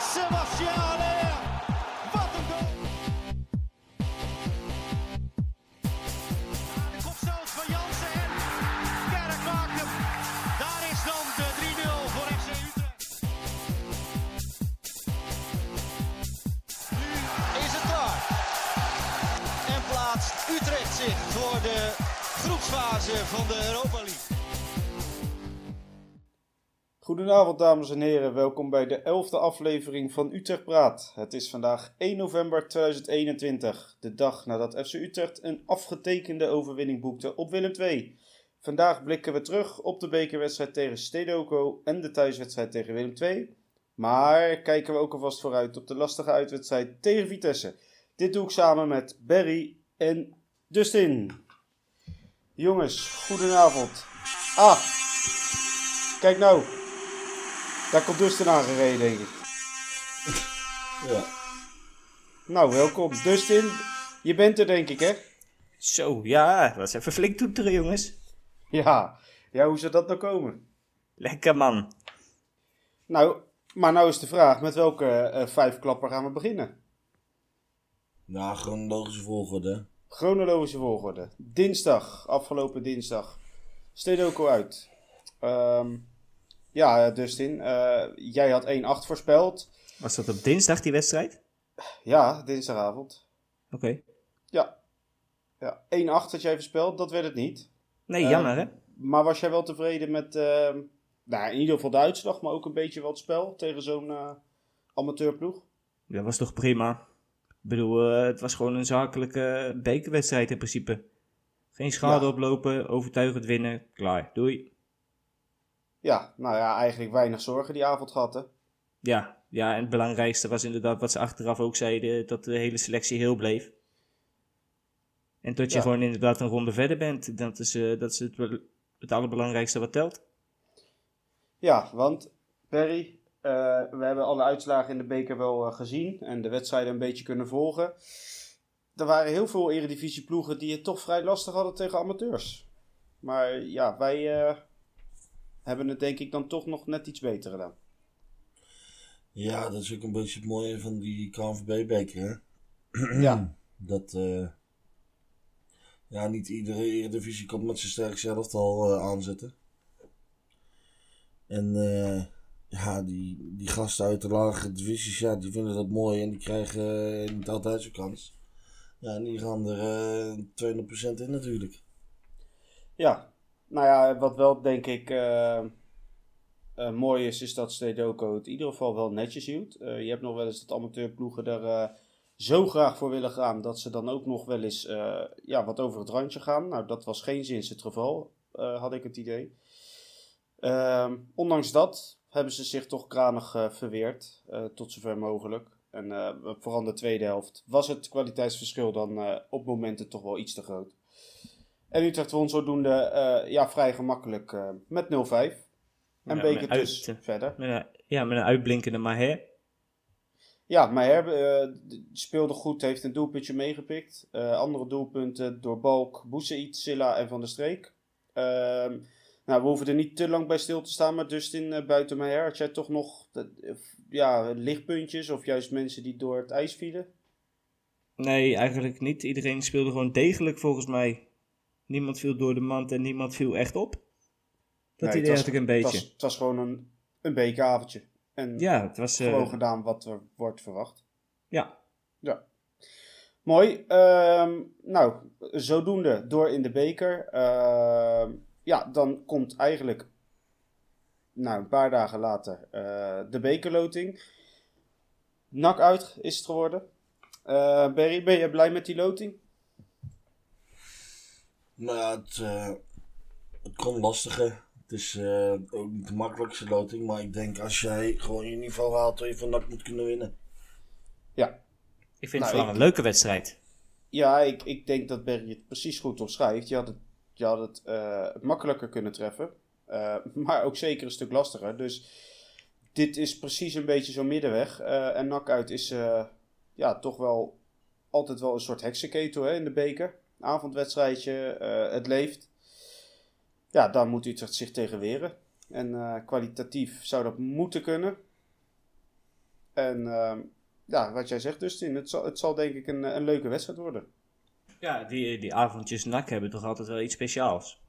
Haller. Wat een goal. De kopstoot van Jansen en Kerk maakt. Daar is dan de 3-0 voor FC Utrecht. Nu is het klaar. En plaatst Utrecht zich voor de groepsfase van de Europa League. Goedenavond dames en heren, welkom bij de elfde aflevering van Utrecht Praat. Het is vandaag 1 november 2021, de dag nadat FC Utrecht een afgetekende overwinning boekte op Willem II. Vandaag blikken we terug op de bekerwedstrijd tegen Stedoco en de thuiswedstrijd tegen Willem II. Maar kijken we ook alvast vooruit op de lastige uitwedstrijd tegen Vitesse. Dit doe ik samen met Barry en Dustin. Jongens, goedenavond. Ah, kijk nou. Daar komt Dustin aangereden, denk ik. Ja. Nou, welkom. Dustin, je bent er, denk ik, hè? Zo, ja, dat was even flink toeteren, jongens. Ja. Ja, hoe zou dat nou komen? Lekker, man. Nou, maar nou is de vraag, met welke eh, vijf klappen gaan we beginnen? Nou, chronologische volgorde. Chronologische volgorde. Dinsdag, afgelopen dinsdag. Stedoco uit. Ehm, ja, Dustin, eh, jij had 1-8 voorspeld. Was dat op dinsdag, die wedstrijd? Ja, dinsdagavond. Oké. Ja. ja. 1-8 had jij voorspeld, dat werd het niet. Nee, Eh, jammer, hè? Maar was jij wel tevreden met, nou, in ieder geval de uitslag, maar ook een beetje wat spel tegen zo'n eh, amateurploeg? Dat was toch prima. Ik bedoel, eh, het was gewoon een zakelijke bekerwedstrijd in principe. Geen schade Ja. oplopen, overtuigend winnen, klaar, doei. Ja, nou ja, eigenlijk weinig zorgen die avond gehad, hè? Ja, ja, en het belangrijkste was inderdaad wat ze achteraf ook zeiden, dat de hele selectie heel bleef. En dat je Ja. gewoon inderdaad een ronde verder bent, dat is, eh, dat is het, het allerbelangrijkste wat telt. Ja, want Perry, eh, we hebben alle uitslagen in de beker wel eh, gezien en de wedstrijden een beetje kunnen volgen. Er waren heel veel eredivisieploegen die het toch vrij lastig hadden tegen amateurs. Maar ja, wij hebben het denk ik dan toch nog net iets beter gedaan. Ja, dat is ook een beetje het mooie van die KNVB-beker, hè? Ja. Dat, eh ja, niet iedere eredivisie komt met zijn sterkste elftal eh aanzetten. En, eh ja, die, die gasten uit de lagere divisies, ja, die vinden dat mooi en die krijgen niet altijd zo'n kans. Ja, en die gaan er eh 200% in natuurlijk. Ja, nou ja, wat wel denk ik eh, eh, mooi is, is dat Stedoco het in ieder geval wel netjes hield. Eh, je hebt nog wel eens dat amateurploegen er zo graag voor willen gaan dat ze dan ook nog wel eens ja, wat over het randje gaan. Nou, dat was geen zins het geval, had ik het idee. Ehm, ondanks dat hebben ze zich toch kranig verweerd, tot zover mogelijk. En eh, vooral de tweede helft was het kwaliteitsverschil dan op momenten toch wel iets te groot. En Utrecht won zodoende eh, ja, vrij gemakkelijk eh, met 0-5. En Ja, Beker dus uit- verder. Met een, ja, met een uitblinkende Maher. Ja, Meijer eh, speelde goed, heeft een doelpuntje meegepikt. Andere doelpunten door Balk, Boussaïd, Silla en Van der Streek. Ehm, nou, we hoeven er niet te lang bij stil te staan, maar Dustin uh, buiten Meijer, had jij toch nog ja, lichtpuntjes of juist mensen die door het ijs vielen? Nee, eigenlijk niet. Iedereen speelde gewoon degelijk volgens mij. Niemand viel door de mand en niemand viel echt op. Dat Nee, idee het had ik een beetje. Het was, het was gewoon een, een bekeravondje. En Ja, het was... eh, gewoon gedaan wat er wordt verwacht. ja, Ja. Mooi. Ehm, nou, zodoende door in de beker. Ehm, ja, dan komt eigenlijk nou, een paar dagen later eh, de bekerloting. Nak uit is het geworden. Eh Berry, ben je blij met die loting? Nou ja, het, eh, het kon lastiger. Het is eh, ook niet de makkelijkste loting, maar ik denk als jij gewoon je niveau haalt, dat je van NAC moet kunnen winnen. Ja. ik vind Nou, het vooral ik- een leuke wedstrijd. Ja, ik, ik denk dat Berry het precies goed omschrijft. Je had het, je had het eh, makkelijker kunnen treffen. eh, maar ook zeker een stuk lastiger. Dus dit is precies een beetje zo'n middenweg. Eh, en nak uit is eh, ja, toch wel altijd wel een soort heksenketel hè, in de beker. Avondwedstrijdje, eh, het leeft. Ja, daar moet Utrecht zich tegen weren. En eh, kwalitatief zou dat moeten kunnen. En ehm, ja, wat jij zegt Dustin, het zal, het zal denk ik een, een leuke wedstrijd worden. Ja, die, die avondjes nak hebben toch altijd wel iets speciaals.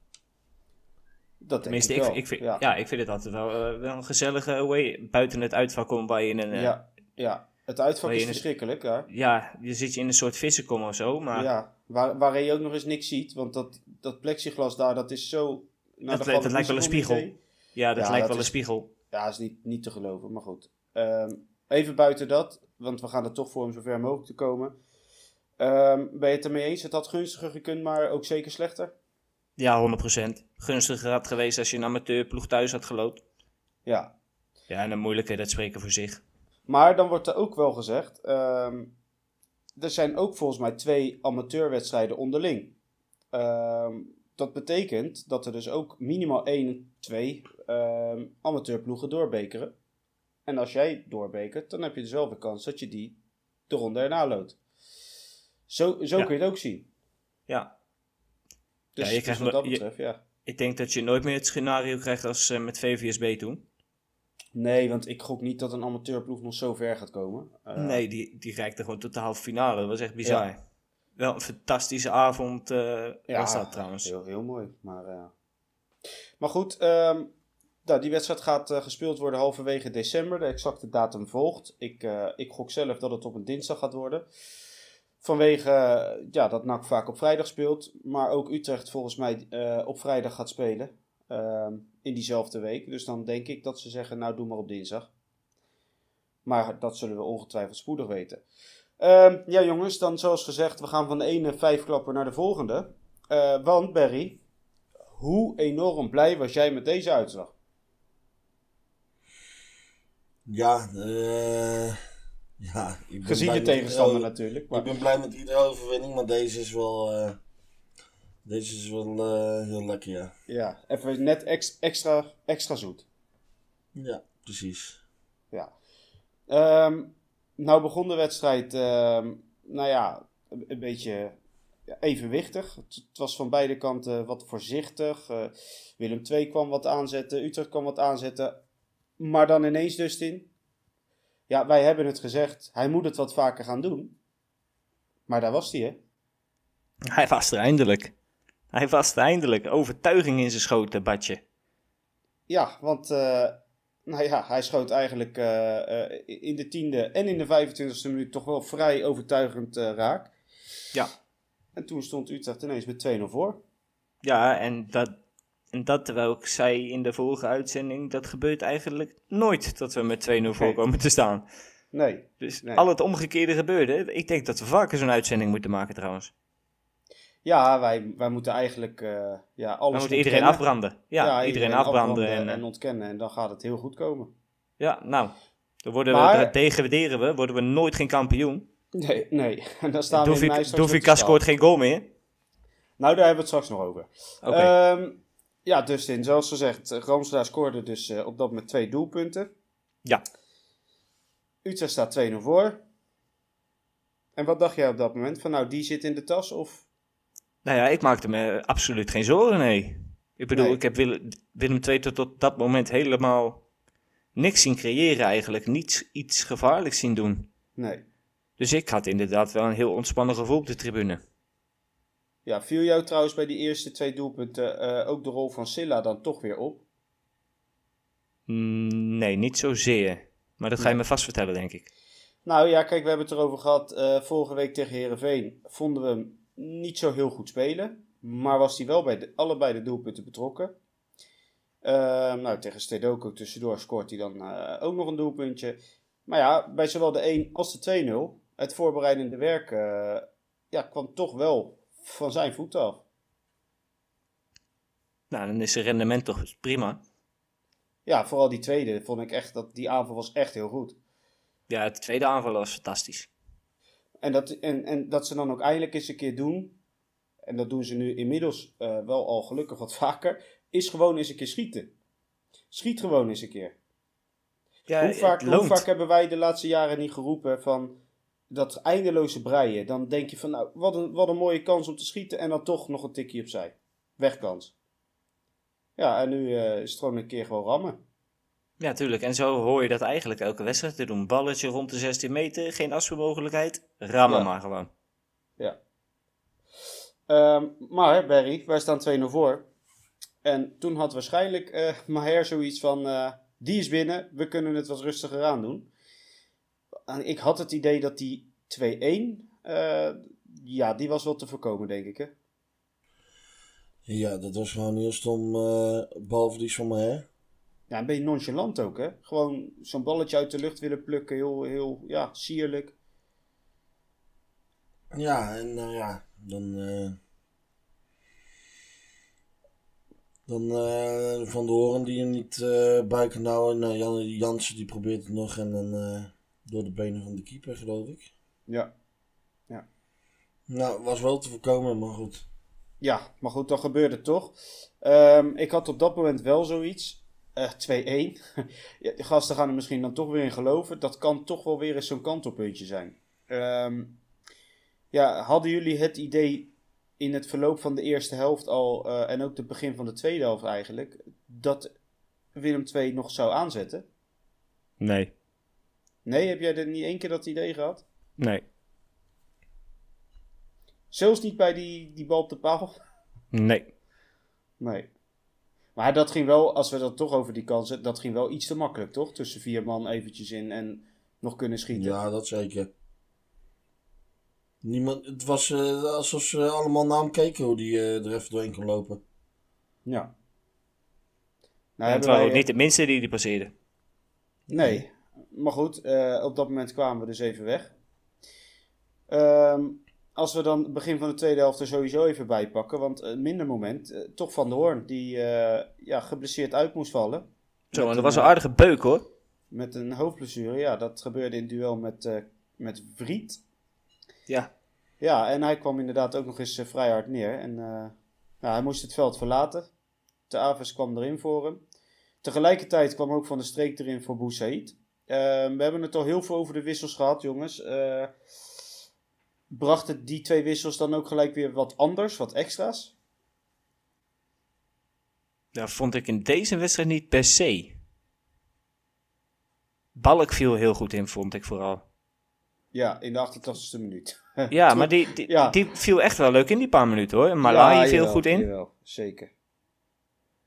Dat Tenminste, ik, ik, ik, vind, ja. ja. ik vind het altijd wel, eh, wel een gezellige away. Buiten het uitvak komen waar je in een... ja, ja, het uitvak is verschrikkelijk. Ja. ja, je zit je in een soort vissenkom of zo, maar Ja, waar, waarin je ook nog eens niks ziet. Want dat, dat plexiglas daar, dat is zo... Nou, dat, lijkt wel een spiegel. idee. Ja, dat Ja, lijkt dat wel een spiegel. Ja, is niet, niet te geloven, maar goed. Ehm, even buiten dat, want we gaan er toch voor om zo ver mogelijk te komen. Ehm, ben je het ermee eens? Het had gunstiger gekund, maar ook zeker slechter? Ja, 100%. Gunstiger had geweest als je een amateurploeg thuis had geloot. Ja. Ja, en dan moeilijker, dat spreken voor zich. Maar dan wordt er ook wel gezegd, ehm, er zijn ook volgens mij twee amateurwedstrijden onderling. Ehm, dat betekent dat er dus ook minimaal één, twee ehm, amateurploegen doorbekeren. En als jij doorbekert, dan heb je dus wel de kans dat je die de ronde erna loodt. Zo, zo Ja. kun je het ook zien. Ja, Dus, Ja, je dus krijgt wat dat je- betreft, ja. ik denk dat je nooit meer het scenario krijgt als met VVSB toen. Nee, want ik gok niet dat een amateurploeg nog zo ver gaat komen. Eh, nee, die, die reikte gewoon tot de halve finale. Dat was echt bizar. Wel een fantastische avond eh, was dat trouwens. Heel, heel mooi. Maar, eh, maar goed, ehm, nou, die wedstrijd gaat gespeeld worden halverwege december. De exacte datum volgt. Ik, ik gok zelf dat het op een dinsdag gaat worden. Vanwege ja, dat NAC vaak op vrijdag speelt. Maar ook Utrecht volgens mij op vrijdag gaat spelen. ehm, in diezelfde week. Dus dan denk ik dat ze zeggen, nou doe maar op dinsdag. Maar dat zullen we ongetwijfeld spoedig weten. Ehm, ja jongens, dan zoals gezegd, we gaan van de ene vijfklapper naar de volgende. Eh, want Barry, hoe enorm blij was jij met deze uitslag? Ja, eh ja. Ik ben Gezien met tegenstander natuurlijk. Ik ben blij met iedere overwinning, maar deze is wel, eh, deze is wel eh, heel lekker, ja. ja, even net ex- extra, extra zoet. Ja, precies. Ja. Ehm, nou begon de wedstrijd, ehm, nou ja, een, een beetje ja, evenwichtig. Het, het was van beide kanten wat voorzichtig. Eh, Willem II kwam wat aanzetten, Utrecht kwam wat aanzetten. Maar dan ineens Dustin. Ja, wij hebben het gezegd, hij moet het wat vaker gaan doen. Maar daar was hij, hè? Hij was er eindelijk. Hij was eindelijk. Overtuiging in zijn schoten, Badje. Ja, want eh, nou ja, hij schoot eigenlijk eh, eh, in de tiende en in de 25e minuut toch wel vrij overtuigend raak. Ja. En toen stond Utrecht ineens met 2-0 voor. Ja, en dat, en dat terwijl ik zei in de vorige uitzending, dat gebeurt eigenlijk nooit dat we met 2-0 voor komen te staan. Nee. Dus Nee. al het omgekeerde gebeurde. Ik denk dat we vaker zo'n uitzending moeten maken trouwens. Ja, wij, wij moeten eigenlijk eh, ja, We alles moeten iedereen afbranden. Ja, iedereen, afbranden. En, en eh, ontkennen. En dan gaat het heel goed komen. ja, nou, dan worden Maar- we, degraderen we, worden we nooit geen kampioen. Nee, nee. En dan staan we in de scoort geen goal meer. Nou, daar hebben we het straks nog over. Oké. Ehm, ja, Dustin, zoals gezegd, eh, Ramselaar scoorde dus op dat moment twee doelpunten. Ja. Utrecht staat 2-0 voor. En wat dacht jij op dat moment? Van nou, die zit in de tas of... Nou ja, ik maakte me absoluut geen zorgen, nee. Ik bedoel, Nee. ik heb Willem, Willem II tot, tot dat moment helemaal niks zien creëren eigenlijk. Niets iets gevaarlijks zien doen. Nee. Dus ik had inderdaad wel een heel ontspannen gevoel op de tribune. Ja, viel jou trouwens bij die eerste twee doelpunten eh, ook de rol van Silla dan toch weer op? Mm, Nee, niet zozeer. Maar dat ga je me vast vertellen, denk ik. Nou ja, kijk, we hebben het erover gehad. eh, vorige week tegen Herenveen vonden we hem niet zo heel goed spelen. Maar was hij wel bij de, allebei de doelpunten betrokken. Eh, nou, tegen Stedoco tussendoor scoort hij dan eh, ook nog een doelpuntje. Maar ja, bij zowel de 1 als de 2-0, het voorbereidende werk eh, ja, kwam toch wel van zijn voet af. Nou, dan is zijn rendement toch prima. Ja, vooral die tweede vond ik echt, dat die aanval was echt heel goed. Ja, de tweede aanval was fantastisch. En dat, en, en dat ze dan ook eindelijk eens een keer doen, en dat doen ze nu inmiddels eh, wel al gelukkig wat vaker, is gewoon eens een keer schieten. Schiet gewoon eens een keer. Ja, hoe, vaak, hoe hebben wij de laatste jaren niet geroepen van dat eindeloze breien? Dan denk je van, nou, wat een, wat een mooie kans om te schieten en dan toch nog een tikje opzij. Wegkans. Ja, en nu eh, is het gewoon een keer gewoon rammen. Ja, tuurlijk. En zo hoor je dat eigenlijk elke wedstrijd te doen. Balletje rond de 16 meter, geen afspeelmogelijkheid. Rammen Ja. maar gewoon. Ja. Ehm, maar Barry, wij staan 2-0 voor. En toen had waarschijnlijk eh Maher zoiets van, eh, die is binnen, we kunnen het wat rustiger aan doen. En ik had het idee dat die 2-1, eh, ja, die was wel te voorkomen, denk ik. Hè? Ja, dat was gewoon heel stom eh balverlies van mij, hè? Ja, een beetje nonchalant ook, hè? Gewoon zo'n balletje uit de lucht willen plukken, heel, heel, ja, sierlijk. Ja, en nou ja, dan. eh, dan eh, Van de Horen die er niet bij kan houden. Nou, Jan, Jansen die probeert het nog en dan door de benen van de keeper, geloof ik. Ja. Nou, was wel te voorkomen, maar goed. Ja, maar goed, dan gebeurde het toch. Ehm, ik had op dat moment wel zoiets. Eh 2-1. ja, de gasten gaan er misschien dan toch weer in geloven. Dat kan toch wel weer eens zo'n kantelpuntje zijn. Ehm, ja, hadden jullie het idee in het verloop van de eerste helft al, eh, en ook het begin van de tweede helft eigenlijk, dat Willem II nog zou aanzetten? Nee. Nee, heb jij er niet één keer dat idee gehad? Nee. Zelfs niet bij die, die bal op de paal? Nee. Nee. Maar dat ging wel, als we dat toch over die kansen, dat ging wel iets te makkelijk, toch? Tussen vier man eventjes in en nog kunnen schieten. Ja, dat zeker. Niemand, het was eh, alsof ze allemaal naar hem keken hoe die eh, er even doorheen kon lopen. Ja. Nou, het hebben waren wij, ook niet de minste die die passeerden. Nee. Maar goed, eh, op dat moment kwamen we dus even weg. Ehm, als we dan het begin van de tweede helft er sowieso even bij pakken, want een minder moment, eh, toch Van de Hoorn, die eh, ja, geblesseerd uit moest vallen. Zo, en dat was een eh, aardige beuk hoor. Met een hoofdblessure, ja, dat gebeurde in het duel met, eh met Vriet. Ja. Ja, en hij kwam inderdaad ook nog eens eh, vrij hard neer. En eh, nou, hij moest het veld verlaten. De Aves kwam erin voor hem. Tegelijkertijd kwam ook Van de Streek erin voor Boussaïd. Eh, we hebben het al heel veel over de wissels gehad, jongens. Eh brachten die twee wissels dan ook gelijk weer wat anders, wat extra's? Dat vond ik in deze wedstrijd niet per se. Balk viel heel goed in, vond ik vooral. Ja, in de 88ste minuut. Ja, maar die, die, Ja. die viel echt wel leuk in die paar minuten hoor. Malai Ja, viel jawel, goed in. Jawel, zeker.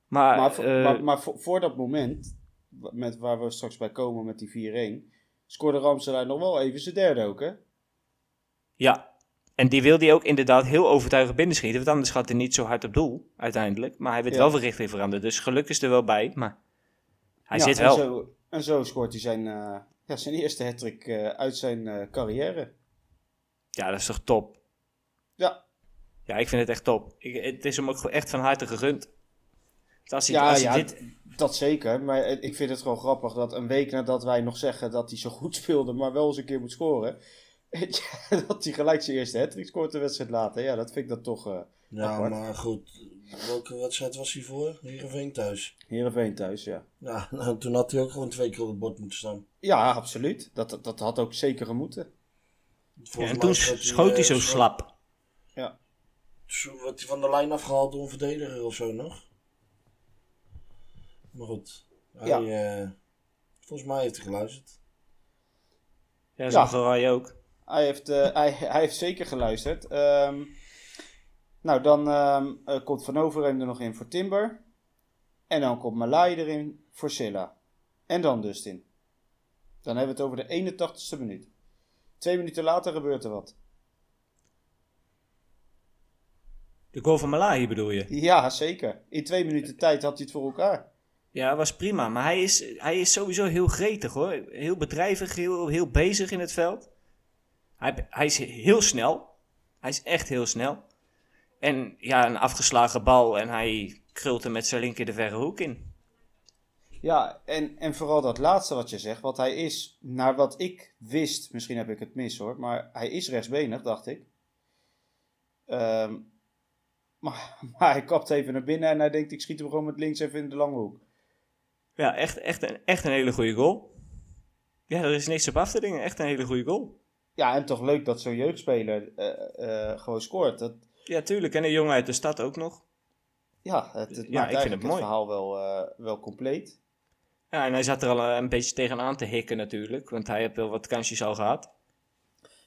Maar, Maar, eh, maar, maar voor, voor dat moment, met waar we straks bij komen met die 4-1, scoorde Ramselaar nog wel even zijn derde ook, hè? Ja, en die wilde hij ook inderdaad heel overtuigend binnenschieten. Want anders gaat hij niet zo hard op doel, uiteindelijk. Maar hij werd Ja. wel van richting veranderd. Dus geluk is er wel bij. Maar hij Ja, zit en wel. Zo, en zo scoort hij zijn, eh, ja, zijn eerste hat-trick eh, uit zijn eh, carrière. Ja, dat is toch top. Ja, Ja, ik vind het echt top. Ik, het is hem ook echt van harte gegund. Als hij, ja, als hij ja dit, dat zeker. Maar ik vind het gewoon grappig dat een week nadat wij nog zeggen dat hij zo goed speelde, maar wel eens een keer moet scoren, ja, dat hij gelijk zijn eerste hat-trick scoort de wedstrijd later. Ja, dat vind ik dan toch eh Ja, Apart. maar goed. Welke wedstrijd was hij voor? Heerenveen thuis. Heerenveen thuis, ja. Ja, nou, toen had hij ook gewoon twee keer op het bord moeten staan. Ja, absoluut. Dat, dat had ook zeker gemoeten. ja, en toen schoot hij eh, zo schoot- slap. Ja. Zo Wordt hij van de lijn afgehaald door een verdediger of zo nog? Maar goed. Hij, Ja. eh, volgens mij heeft hij geluisterd. Ja, zo Ja. Ook. Hij heeft, eh, hij, hij heeft zeker geluisterd. Ehm, nou, dan ehm, eh, komt Van Overheem er nog in voor Timber. En dan komt Malai erin voor Silla. En dan Dustin. Dan hebben we het over de 81ste minuut. Twee minuten later gebeurt er wat. De goal van Malai bedoel je? Ja, zeker. In twee minuten tijd had hij het voor elkaar. Ja, was prima. Maar hij is, hij is sowieso heel gretig hoor. Heel bedrijvig, heel, heel bezig in het veld. Hij, hij is heel snel. Hij is echt heel snel. En ja, een afgeslagen bal en hij krult hem met zijn linker de verre hoek in. Ja, en, en vooral dat laatste wat je zegt. Want hij is, naar wat ik wist, misschien heb ik het mis hoor. Maar hij is rechtsbenig, dacht ik. Ehm, maar, maar hij kapt even naar binnen en hij denkt, ik schiet hem gewoon met links even in de lange hoek. Ja, echt, echt, een, echt een hele goede goal. Ja, er is niks op af te dingen. Echt een hele goede goal. Ja, en toch leuk dat zo'n jeugdspeler eh, eh, gewoon scoort. Dat, Ja, tuurlijk. En een jongen uit de stad ook nog. ja, het, het Ja, maakt ik vind het het mooi. verhaal wel, eh, wel compleet. Ja, en hij zat er al een beetje tegenaan te hikken natuurlijk. Want hij heeft wel wat kansjes al gehad.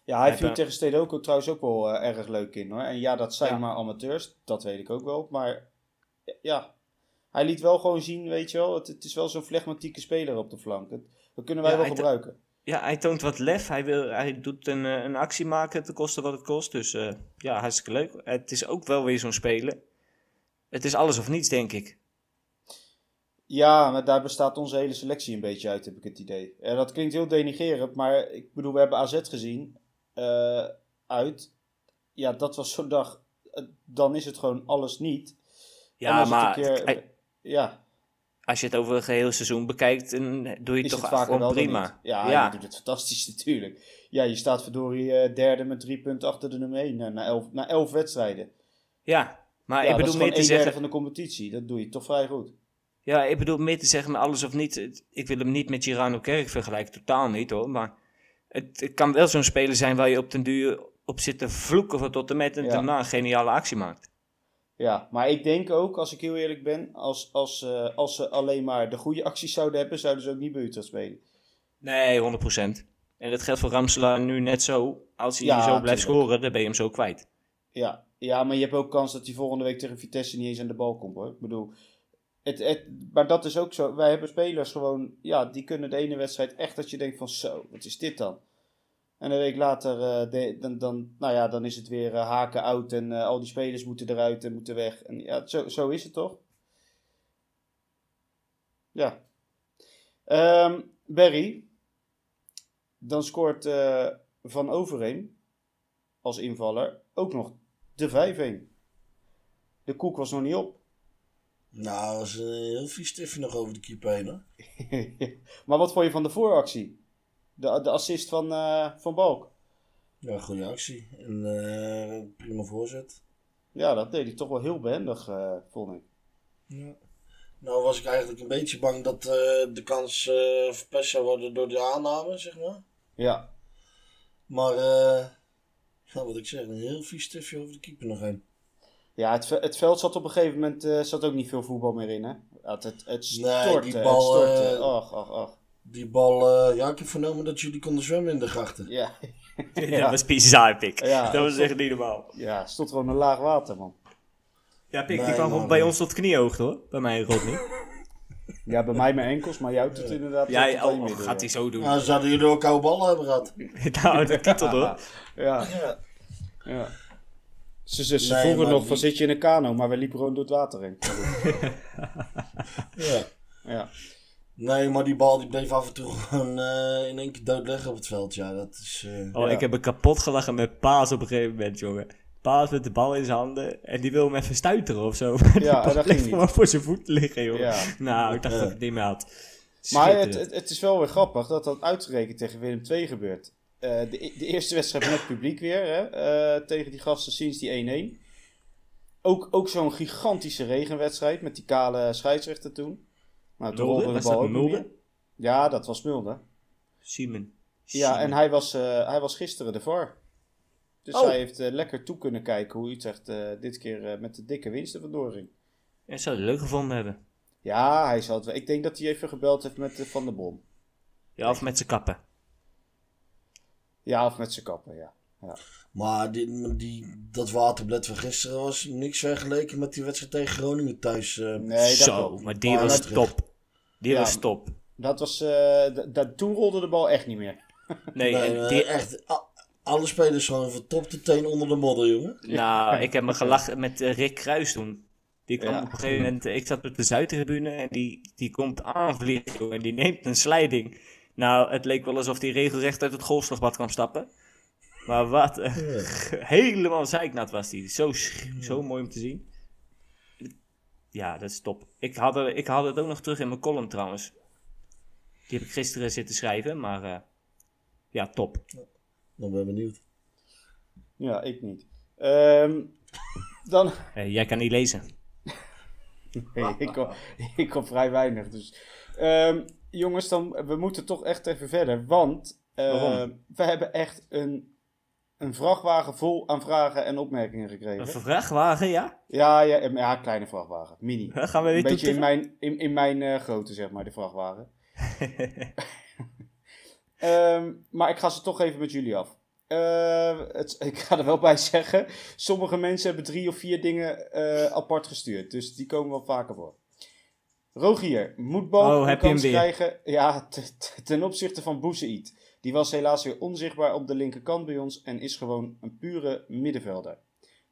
Ja, hij Hij viel tegen Stedoko trouwens ook wel erg leuk in hoor. En ja, dat zijn Ja. maar amateurs, dat weet ik ook wel. Maar ja, hij liet wel gewoon zien, weet je wel, het, het is wel zo'n flegmatieke speler op de flank. Het- dat kunnen wij Ja, wel gebruiken. Ja, hij toont wat lef. Hij, wil, hij doet een, eh, een actie maken ten koste wat het kost. Dus eh, ja, hartstikke leuk. Het is ook wel weer zo'n spelen. Het is alles of niets, denk ik. Ja, maar daar bestaat onze hele selectie een beetje uit, heb ik het idee. En dat klinkt heel denigerend, maar ik bedoel, we hebben AZ gezien eh, uit. Ja, dat was zo'n dag. Eh, dan is het gewoon alles niet. Ja, maar een keer- hij- ja, als je het over een geheel seizoen bekijkt, dan doe je het toch het gewoon dan prima. Ja, ja. je doet het fantastisch natuurlijk. Ja, je staat verdorie eh, derde met drie punten achter de nummer 1 na elf, na elf wedstrijden. ja. maar ja, ik bedoel meer te zeggen... van de competitie. Dat doe je toch vrij goed. Ja, ik bedoel meer te zeggen met alles of niet. Ik wil hem niet met Girano Kerk vergelijken, totaal niet hoor. Maar het, het kan wel zo'n speler zijn waar je op den duur op zit te vloeken van tot en met en Ja. daarna een geniale actie maakt. Ja, maar ik denk ook, als ik heel eerlijk ben, als, als, eh, als ze alleen maar de goede acties zouden hebben, zouden ze ook niet bij Utrecht spelen. Nee, 100%. En dat geldt voor Ramselaar nu net zo. Als hij Ja, zo blijft scoren, dan ben je hem zo kwijt. Ja. ja, maar je hebt ook kans dat hij volgende week tegen Vitesse niet eens aan de bal komt hoor. Ik bedoel, het, het, maar dat is ook zo. Wij hebben spelers gewoon, ja, die kunnen de ene wedstrijd echt dat je denkt van zo, wat is dit dan? En een week later, eh, de- dan, dan, nou ja, dan is het weer eh, haken oud en eh, al die spelers moeten eruit en moeten weg. En ja, zo, zo is het toch? Ja. Ehm Barry, dan scoort Van Overheem als invaller ook nog de 5-1. De koek was nog niet op. Nou, dat was heel vies stiftje nog over de keeper heen, hoor. maar wat vond je van de vooractie? De, de assist van, eh, van Balk. Ja, goede actie. En eh, prima voorzet. Ja, dat deed hij toch wel heel behendig, eh, vond ik. Ja. Nou was ik eigenlijk een beetje bang dat de kans verpest zou worden door de aanname, zeg maar. Ja, Maar, wat ik zeg, een heel vies stiftje over de keeper nog heen. ja het, het veld zat op een gegeven moment zat ook niet veel voetbal meer in. Hè? Het, het, het Nee, stortte, die bal, het stortte. ach, ach, ach. Die bal, eh, ja, ik heb vernomen dat jullie konden zwemmen in de grachten. Ja, Dat was bizar, Pik. Ja, dat was dat- echt niet normaal. ja, stond gewoon een laag water, man. Ja, Pik, Nee, die kwam bij ons tot kniehoogte hoor. Bij mij en Rodney. Ja, bij mij mijn enkels, maar jou doet inderdaad... Ja, oh, midden, gaat hij ja. zo doen. Nou, zouden jullie ook koude ballen hebben gehad. nou, de titel hoor. Ja, Ja. ja. Ze, ze, ze Nee, vroegen nog van zit je in een kano, maar we liepen gewoon door het water heen. ja. Ja. Nee, maar die bal die bleef af en toe gewoon eh, in één keer dood liggen op het veld. Ja, dat is... eh, Oh, Ja. ik heb me kapot gelachen met Paas op een gegeven moment, jongen. Paas met de bal in zijn handen en die wil hem even stuiteren of zo. Ja, dat bleef ging niet. gewoon voor zijn voet liggen, jongen. Ja. Nou, ik dacht Ja. dat ik het niet meer had. Maar het, het, het is wel weer grappig dat dat uitgerekend tegen Willem II gebeurt. Eh, de, de eerste wedstrijd met publiek weer, hè, eh, tegen die gasten sinds die 1-1. Ook, ook zo'n gigantische regenwedstrijd met die kale scheidsrechter toen. Nou, toen Mulder? rolde de Was bal ook Mulder? Ja, dat was Mulder. Simon. Ja, Simon. en hij was, eh, hij was gisteren de VAR. Dus Oh. hij heeft eh, lekker toe kunnen kijken hoe Utrecht eh dit keer eh, met de dikke winsten vandoor ging. Ja, zou het leuk gevonden hebben. Ja, hij zal het wel. Ik denk dat hij even gebeld heeft met Van der Brom. Ja, of met zijn kappen. Ja, of met zijn kappen, ja. Maar die, die, dat waterblad van gisteren was niks vergeleken met die wedstrijd tegen Groningen thuis. eh. Nee, dat Zo, klopt. maar die Maar was top. Die Ja. was top. Dat was, eh, dat- toen rolde de bal echt niet meer. Nee, Nee, en die, echt, alle spelers gewoon van top tot teen onder de modder, jongen. nou, ik heb me gelachen met eh, Rick Kruis toen. Die kwam Ja. op een gegeven moment, eh, ik zat op de Zuidtribune en die, die komt aanvliegen joh, en die neemt een slijding. Nou, het leek wel alsof hij regelrecht uit het golfslagbad kwam stappen. Maar wat, helemaal zeiknat was die. Zo, zo mooi om te zien. Ja, dat is top. Ik had, er, ik had het ook nog terug in mijn column trouwens. Die heb ik gisteren zitten schrijven, maar eh, ja, top. Dan ben ik benieuwd. Ja, ik niet. Ehm, dan, Eh, jij kan niet lezen. Nee, ik, kom, ik kom vrij weinig. Dus. Ehm, jongens, dan, we moeten toch echt even verder. Want eh, we hebben echt een, een vrachtwagen vol aan vragen en opmerkingen Een gekregen. vrachtwagen, ja? Ja, ja, ja, kleine vrachtwagen. Mini. Gaan we weer Een beetje in mijn, in, in mijn eh, grootte, zeg maar, de vrachtwagen. Ehm, maar ik ga ze toch even met jullie af. Eh, het, ik ga er wel bij zeggen, sommige mensen hebben drie of vier dingen eh, apart gestuurd. Dus die komen wel vaker voor. Rogier, moet Balk Oh, een kans krijgen ja, te- te- ten opzichte van Boussaïd. Die was helaas weer onzichtbaar op de linkerkant bij ons en is gewoon een pure middenvelder.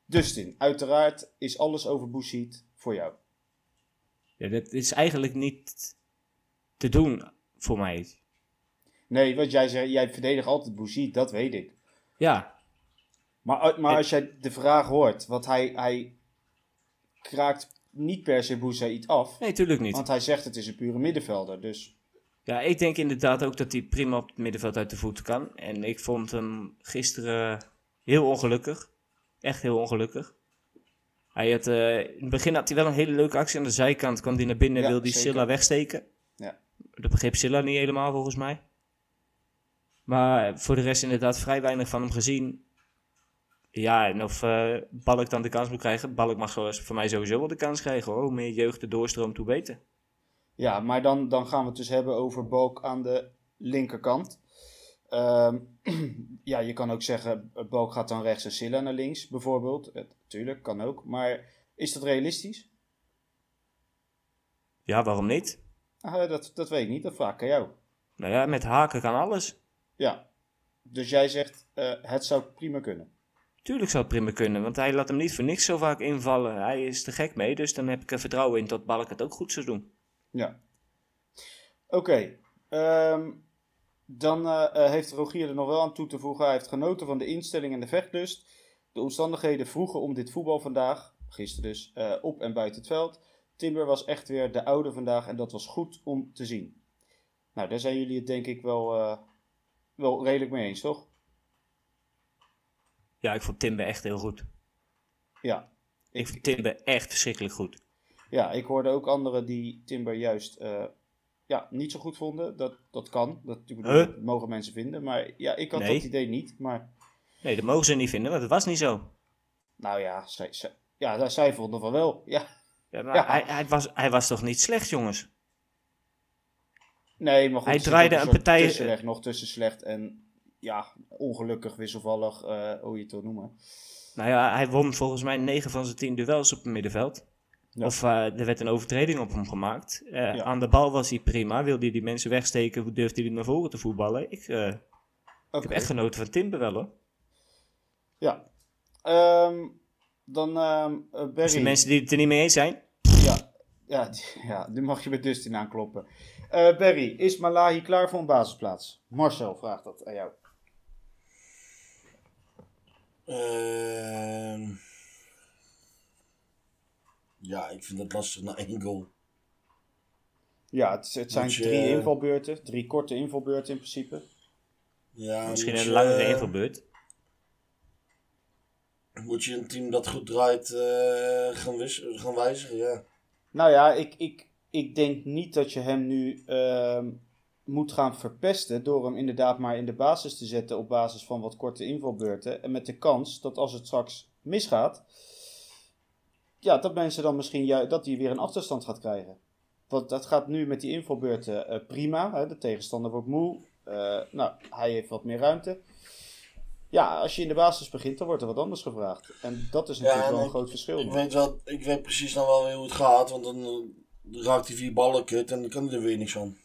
Dustin, uiteraard is alles over Boussaïd voor jou. Ja, dat is eigenlijk niet te doen voor mij. Nee, wat jij zei, jij verdedigt altijd Boussaïd, dat weet ik. Ja, Maar, maar En- als jij de vraag hoort, want hij, hij kraakt niet per se Boussaïd af. nee, tuurlijk niet. Want hij zegt het is een pure middenvelder. Dus Ja, ik denk inderdaad ook dat hij prima op het middenveld uit de voeten kan. En ik vond hem gisteren heel ongelukkig. Echt heel ongelukkig. Hij had, eh, in het begin had hij wel een hele leuke actie aan de zijkant. Kwam hij naar binnen en Ja, wilde hij. Silla wegsteken. Ja. Dat begreep Silla niet helemaal volgens mij. Maar voor de rest inderdaad vrij weinig van hem gezien. Ja, en of eh Balk dan de kans moet krijgen. Balk mag voor mij sowieso wel de kans krijgen hoor. Hoe meer jeugd er doorstroomt, hoe beter. Ja, maar dan, dan gaan we het dus hebben over Balk aan de linkerkant. Ehm, ja, je kan ook zeggen, Balk gaat dan rechts en Silla naar links, bijvoorbeeld. Eh, tuurlijk, kan ook. Maar is dat realistisch? Ja, waarom niet? Ah, dat, dat weet ik niet, dat vraag ik aan jou. Nou ja, met haken kan alles. Ja, dus jij zegt, eh, het zou prima kunnen. Tuurlijk zou het prima kunnen, want hij laat hem niet voor niks zo vaak invallen. Hij is er gek mee, dus dan heb ik er vertrouwen in dat Balk het ook goed zou doen. Ja. Oké. ehm, dan eh, eh, heeft Rogier er nog wel aan toe te voegen. Hij heeft genoten van de instelling en de vechtlust. De omstandigheden vroegen om dit voetbal vandaag, gisteren dus, eh, op en buiten het veld. Timber was echt weer de oude vandaag en dat was goed om te zien. Nou, daar zijn jullie het denk ik wel, wel redelijk mee eens, toch? Ja, ik vond Timber echt heel goed. Ja. Ik vond Timber echt verschrikkelijk goed. Ja, ik hoorde ook anderen die Timber juist eh, ja, niet zo goed vonden. Dat, dat kan. Dat, Huh? mogen mensen vinden. Maar ja, ik had Nee. dat idee niet. Maar Nee, dat mogen ze niet vinden, want het was niet zo. nou ja, zij, zij, ja, zij vonden van wel. Ja. Ja, maar Ja. Hij, hij, was, hij was toch niet slecht, jongens? Nee, maar goed. Hij draaide een soort partij- Tussenweg nog tussen slecht en ja, ongelukkig, wisselvallig, eh, hoe je het wil noemen. Nou ja, hij won volgens mij 9 van zijn 10 duels op het middenveld. Ja. Of eh, er werd een overtreding op hem gemaakt. Eh, Ja. Aan de bal was hij prima. Wilde hij die mensen wegsteken, durfde hij naar voren te voetballen. Ik, eh, ik heb echt genoten van Timber wel hoor. Ja. Ehm, dan Dus Barry. de mensen die het er niet mee eens zijn. Ja, ja, die- ja, nu mag je bij Dustin aankloppen. Eh Barry, is Malahi klaar voor een basisplaats? Marcel vraagt dat aan jou. Ehm ja, ik vind het lastig na één goal. Ja, het, het zijn je- drie invalbeurten. Drie korte invalbeurten in principe. Ja, Misschien een langere invalbeurt. Moet je een team dat goed draait eh, gaan, wis- gaan wijzigen, ja. Nou ja, ik, ik, ik denk niet dat je hem nu ehm, moet gaan verpesten door hem inderdaad maar in de basis te zetten op basis van wat korte invalbeurten. En met de kans dat als het straks misgaat, ja, dat mensen dan misschien ju- dat hij weer een achterstand gaat krijgen. Want dat gaat nu met die invalbeurten eh, prima. Hè? De tegenstander wordt moe. Eh, nou, hij heeft wat meer ruimte. Ja, als je in de basis begint, dan wordt er wat anders gevraagd. En dat is natuurlijk wel een ik- groot verschil. Ik weet, wel, ik weet precies dan wel weer hoe het gaat, want dan raakt hij vier ballen kut en dan kan hij er weer niks van.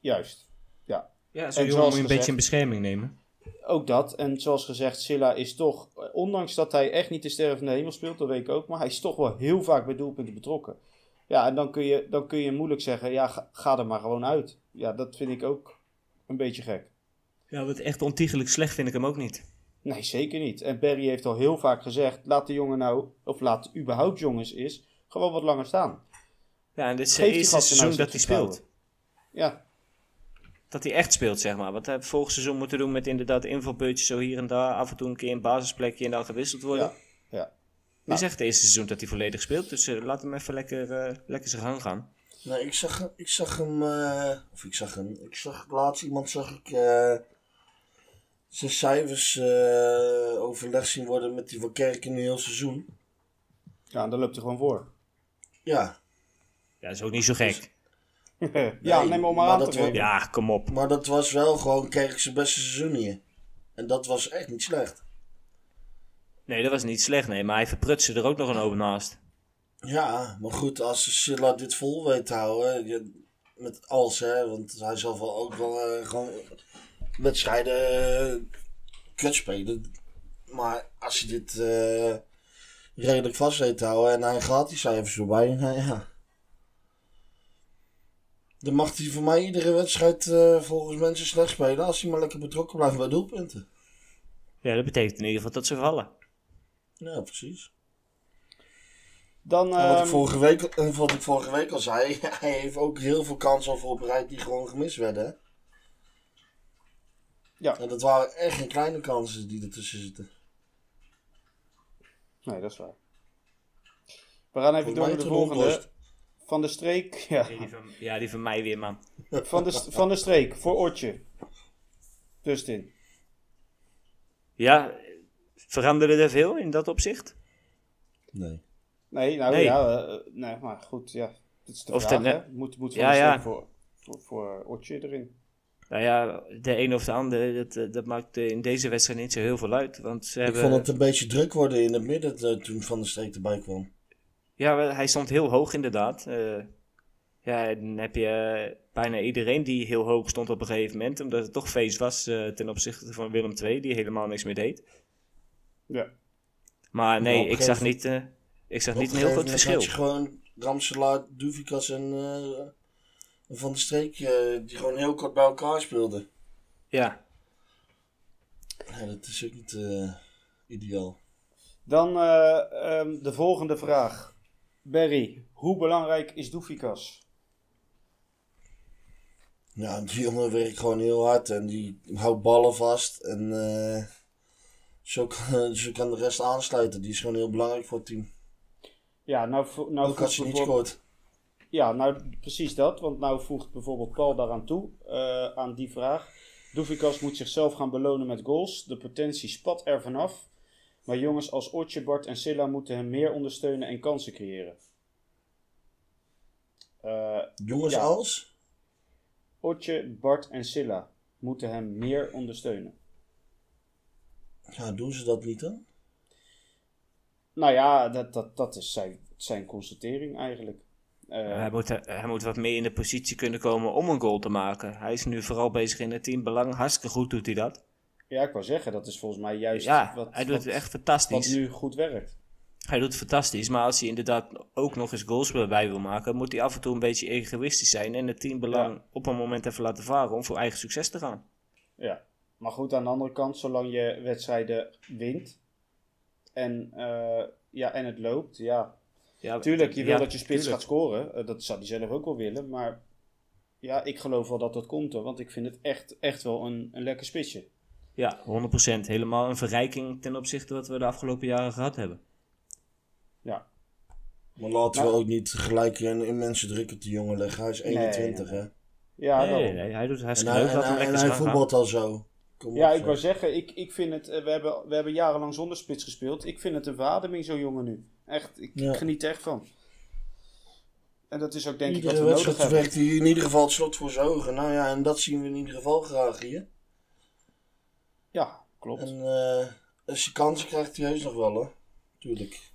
Juist. Ja, Ja, zoals moet je een gezegd- beetje in bescherming nemen. Ook dat. En zoals gezegd, Silla is toch, eh, ondanks dat hij echt niet de sterren van de hemel speelt, dat weet ik ook, maar hij is toch wel heel vaak bij doelpunten betrokken. Ja, en dan kun je, dan kun je moeilijk zeggen, ja, ga, ga er maar gewoon uit. Ja, dat vind ik ook een beetje gek. Ja, wat echt ontiegelijk slecht vind ik hem ook niet. Nee, zeker niet. En Barry heeft al heel vaak gezegd, laat de jongen nou, of laat überhaupt jongens is, gewoon wat langer staan. Ja, en dit is het eerste nou seizoen dat hij speelt. Ja, Dat hij echt speelt, zeg maar. Want hij vorig seizoen moeten doen met inderdaad invalbeurtjes zo hier en daar. Af en toe een keer een basisplekje en dan gewisseld worden. ja, ja. Echt het eerste seizoen dat hij volledig speelt. Dus eh, laat hem even lekker, eh, lekker zijn gang gaan. Nee, ik zag, ik zag hem, eh, of ik zag hem, ik zag laatst iemand, zag ik eh, zijn cijfers eh, overleg zien worden met die van Kerk in een heel seizoen. Ja, en dan loopt hij gewoon voor. Ja, Ja, dat is ook niet zo gek. ja, Nee, neem maar maar aan dat te. Ja, kom op. Maar dat was wel gewoon Kerkse beste seizoen hier. En dat was echt niet slecht. Nee, dat was niet slecht, nee. Maar hij verprutste er ook nog een hoop naast. Ja, maar goed, als Silla dit vol weet te houden, je- met alles hè, want hij zal wel ook wel eh, gewoon wedstrijden uh, kut spelen. Maar als je dit eh, redelijk vast weet te houden en hij gaat die cijfers voorbij, nou ja. Dan mag hij voor mij iedere wedstrijd eh, volgens mensen slecht spelen als hij maar lekker betrokken blijft bij doelpunten. Ja, dat betekent in ieder geval dat ze vallen. Ja, precies. Dan, En wat, ehm, ik vorige week, en wat ik vorige week al zei, hij heeft ook heel veel kansen al voorbereid die gewoon gemist werden. hè. Ja. En dat waren echt geen kleine kansen die ertussen zitten. Nee, dat is waar. We gaan even door naar de volgende. Van de streek. Ja, Ja, die van, ja, die van mij weer, man. van de, van de streek. Voor Otje. Dustin. Ja, veranderde er veel in dat opzicht? Nee. Nee, nou Nee. ja. eh, nee, maar goed, ja. Dat is de Of vraag, de- hè. Moet, moet van Ja, de ja. voor, voor, voor Otje erin. Nou ja, de een of de ander, dat, eh, dat maakt eh, in deze wedstrijd niet zo heel veel uit. Want ze Ik hebben... vond het een beetje druk worden in het midden toen Van der Streek erbij kwam. Ja, hij stond heel hoog inderdaad. Eh, ja, dan heb je eh, bijna iedereen die heel hoog stond op een gegeven moment. Omdat het toch feest was eh, ten opzichte van Willem II, die helemaal niks meer deed. Ja. Maar nee, een ik zag niet, eh, ik zag Op niet een heel groot verschil. had je gewoon Ramselaar, Duvikas en eh, Van der Streek eh, die gewoon heel kort bij elkaar speelden. Ja, Ja, dat is ook niet eh, ideaal. Dan eh, ehm, de volgende vraag. Barry, hoe belangrijk is Doefikas? Ja, die jongen werkt gewoon heel hard en die houdt ballen vast. En eh, zo, kan, zo kan de rest aansluiten. Die is gewoon heel belangrijk voor het team. Ja, nou, nou Ook als je niet scoort. Ja, nou precies dat. Want nou voegt bijvoorbeeld Paul daaraan toe, eh, aan die vraag. Doefikas moet zichzelf gaan belonen met goals. De potentie spat er vanaf. Maar jongens als Otje, Bart en Silla moeten hem meer ondersteunen en kansen creëren. Eh Jongens Ja. als? Otje, Bart en Silla moeten hem meer ondersteunen. Ja, doen ze dat niet dan? Nou ja, dat, dat, dat is zijn, zijn constatering eigenlijk. Eh, hij, moet, hij moet wat meer in de positie kunnen komen om een goal te maken. Hij is nu vooral bezig in het teambelang. Hartstikke goed doet hij dat. Ja, ik wou zeggen, dat is volgens mij juist Ja, wat, hij doet wat, het echt wat fantastisch. nu goed werkt. Hij doet het fantastisch, maar als hij inderdaad ook nog eens goals bij wil maken, moet hij af en toe een beetje egoïstisch zijn en het teambelang Ja. op een moment even laten varen om voor eigen succes te gaan. Ja, maar goed, aan de andere kant, zolang je wedstrijden wint en, eh, ja, en het loopt, ja. Ja, Tuurlijk, je wil ja, dat je spits tuurlijk. gaat scoren. eh, dat zou hij zelf ook wel willen, maar ja, ik geloof wel dat dat komt hoor, want ik vind het echt, echt wel een, een lekker spitsje. Ja, 100%. Helemaal een verrijking ten opzichte wat we de afgelopen jaren gehad hebben. Ja, Maar laten Nou. we ook niet gelijk een immense druk op die jongen leggen. Hij is 21, nee. hè? ja, nee, nee, nee, hij doet En hij, en, hij- en lekker hij gaan. voetbalt al zo. Kom Ja, op, ik zeg. wou zeggen, ik, ik vind het, eh, we hebben, we hebben jarenlang zonder spits gespeeld. Ik vind het een verademing, zo'n jongen nu. Echt, ik, Ja. ik geniet er echt van. En dat is ook denk ik wat we nodig wedstrijd hebben. werkt hij in ieder geval het slot voor zijn ogen. Nou ja, en dat zien we in ieder geval graag hier. Ja, klopt. En eh, als je kansen krijgt, hij heus nog wel, hè? Tuurlijk.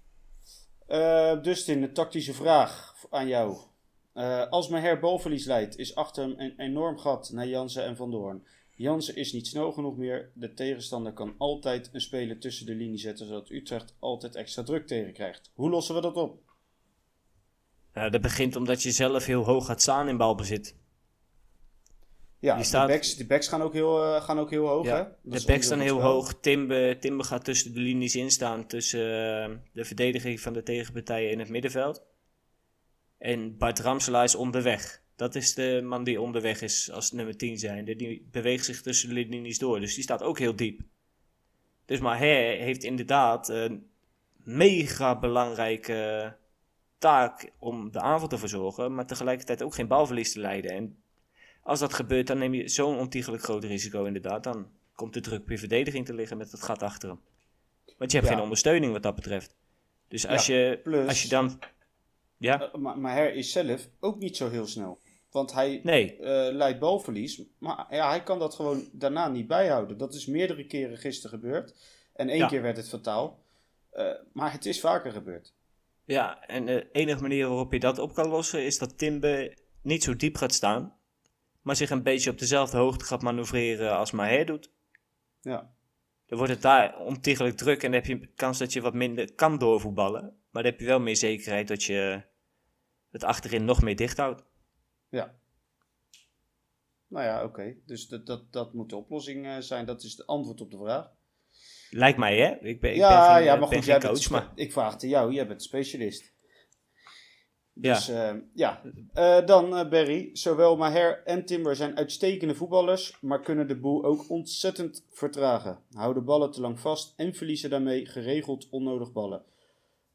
Eh, Dustin, een tactische vraag aan jou. Eh, als Meher balverlies leidt, is achter hem een enorm gat naar Jansen en Van Doorn. Jansen is niet snel genoeg meer. De tegenstander kan altijd een speler tussen de linie zetten, zodat Utrecht altijd extra druk tegen krijgt. Hoe lossen we dat op? Ja, dat begint omdat je zelf heel hoog gaat staan in balbezit. Ja, Die staat- de, backs, de backs gaan ook heel, eh, gaan ook heel hoog, hè? Dat de backs staan heel hoog. Timbe, Timbe gaat tussen de linies in staan. Tussen eh, de verdediging van de tegenpartijen in het middenveld. En Bart Ramselaar is onderweg. Dat is de man die onderweg is als nummer 10 zijnde. Die beweegt zich tussen de linies door. Dus die staat ook heel diep. Dus Maher heeft inderdaad een mega belangrijke taak om de aanval te verzorgen. Maar tegelijkertijd ook geen balverlies te leiden. En als dat gebeurt, dan neem je zo'n ontiegelijk groot risico inderdaad. Dan komt de druk op je verdediging te liggen met het gat achter hem. Want je hebt Ja. geen ondersteuning wat dat betreft. Dus als, je, plus- als je dan... Ja, Eh, maar, maar Her is zelf ook niet zo heel snel. Want hij Nee, eh, leidt balverlies. Maar ja, hij kan dat gewoon daarna niet bijhouden. Dat is meerdere keren gisteren gebeurd. En één Ja. keer werd het fataal. Eh, maar het is vaker gebeurd. ja, en de enige manier waarop je dat op kan lossen is dat Timbe niet zo diep gaat staan, maar zich een beetje op dezelfde hoogte gaat manoeuvreren als Maher doet. Ja. Dan wordt het daar ontiegelijk druk en dan heb je kans dat je wat minder kan doorvoetballen. Maar dan heb je wel meer zekerheid dat je het achterin nog meer dicht houdt. Ja. Nou ja, oké. Dus dat, dat, dat moet de oplossing eh, zijn. Dat is het antwoord op de vraag. Lijkt mij, hè? Ik ben, ik ben ja, geen, ja, eh, maar goed, jij bent coach, spe- maar ik vraag het aan jou. Jij bent specialist. Ja. Dus eh, ja, Eh, dan eh, Barry. Zowel Maher en Timber zijn uitstekende voetballers, maar kunnen de boel ook ontzettend vertragen. Houden ballen te lang vast en verliezen daarmee geregeld onnodig ballen.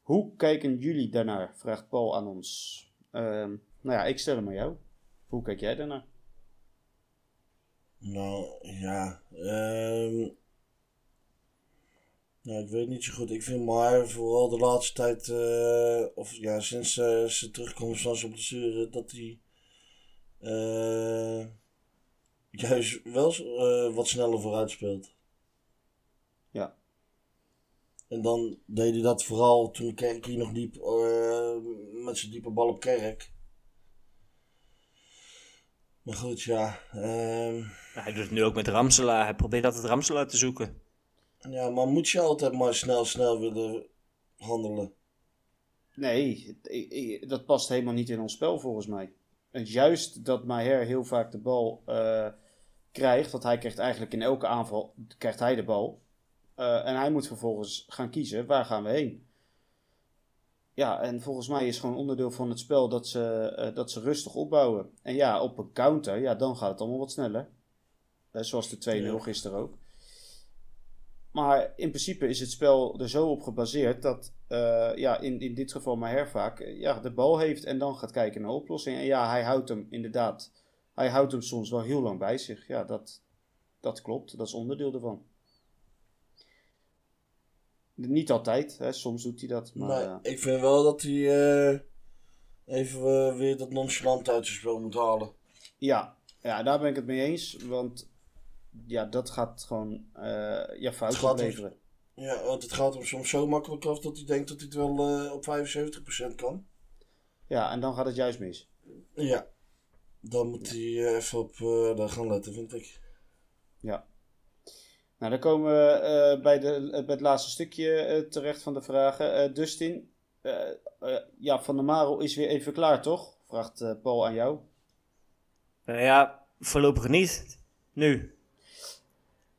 Hoe kijken jullie daarnaar? Vraagt Paul aan ons. Ehm, nou ja, ik stel hem aan jou. Hoe kijk jij daarnaar? Nou, ja. ehm nou, ik weet niet zo goed. Ik vind maar vooral de laatste tijd, eh, of ja, sinds eh ze terugkomt van zijn blessure, dat hij eh, juist wel eh, wat sneller vooruit speelt. Ja. En dan deed hij dat vooral toen Kerk hier nog liep, eh, met zijn diepe bal op Kerk. Maar goed, ja. ehm Hij doet het nu ook met Ramselaar. Hij probeert altijd Ramselaar te zoeken. Ja, maar moet je altijd maar snel, snel willen handelen? Nee, dat past helemaal niet in ons spel volgens mij. En juist dat Maher heel vaak de bal eh, krijgt, want hij krijgt eigenlijk in elke aanval krijgt hij de bal. Eh, en hij moet vervolgens gaan kiezen, waar gaan we heen? Ja, en volgens mij is gewoon onderdeel van het spel dat ze, eh, dat ze rustig opbouwen. En ja, op een counter, ja, dan gaat het allemaal wat sneller. Zoals de 2-0 Ja. gisteren ook. Maar in principe is het spel er zo op gebaseerd dat eh, ja, in, in dit geval Maher vaak eh, ja, de bal heeft en dan gaat kijken naar oplossingen. En ja, hij houdt hem inderdaad, hij houdt hem soms wel heel lang bij zich. Ja, dat, dat klopt, dat is onderdeel ervan. Niet altijd, hè, soms doet hij dat. Maar, Maar eh, ik vind wel dat hij even weer dat nonchalant uit zijn spel moet halen. ja, ja, daar ben ik het mee eens. Want ja, dat gaat gewoon eh ja, fout opleveren. Ja, want het gaat hem soms zo makkelijk af dat hij denkt dat hij het wel eh, op 75% kan. Ja, en dan gaat het juist mis. Ja. Dan moet hij eh, even op eh, daar gaan letten, vind ik. Ja. Nou, dan komen we eh, bij, de, bij het laatste stukje eh, terecht van de vragen. Eh, Dustin, ja, Van der Marel is weer even klaar, toch? Vraagt eh, Paul aan jou. Nou ja, voorlopig niet. Nu.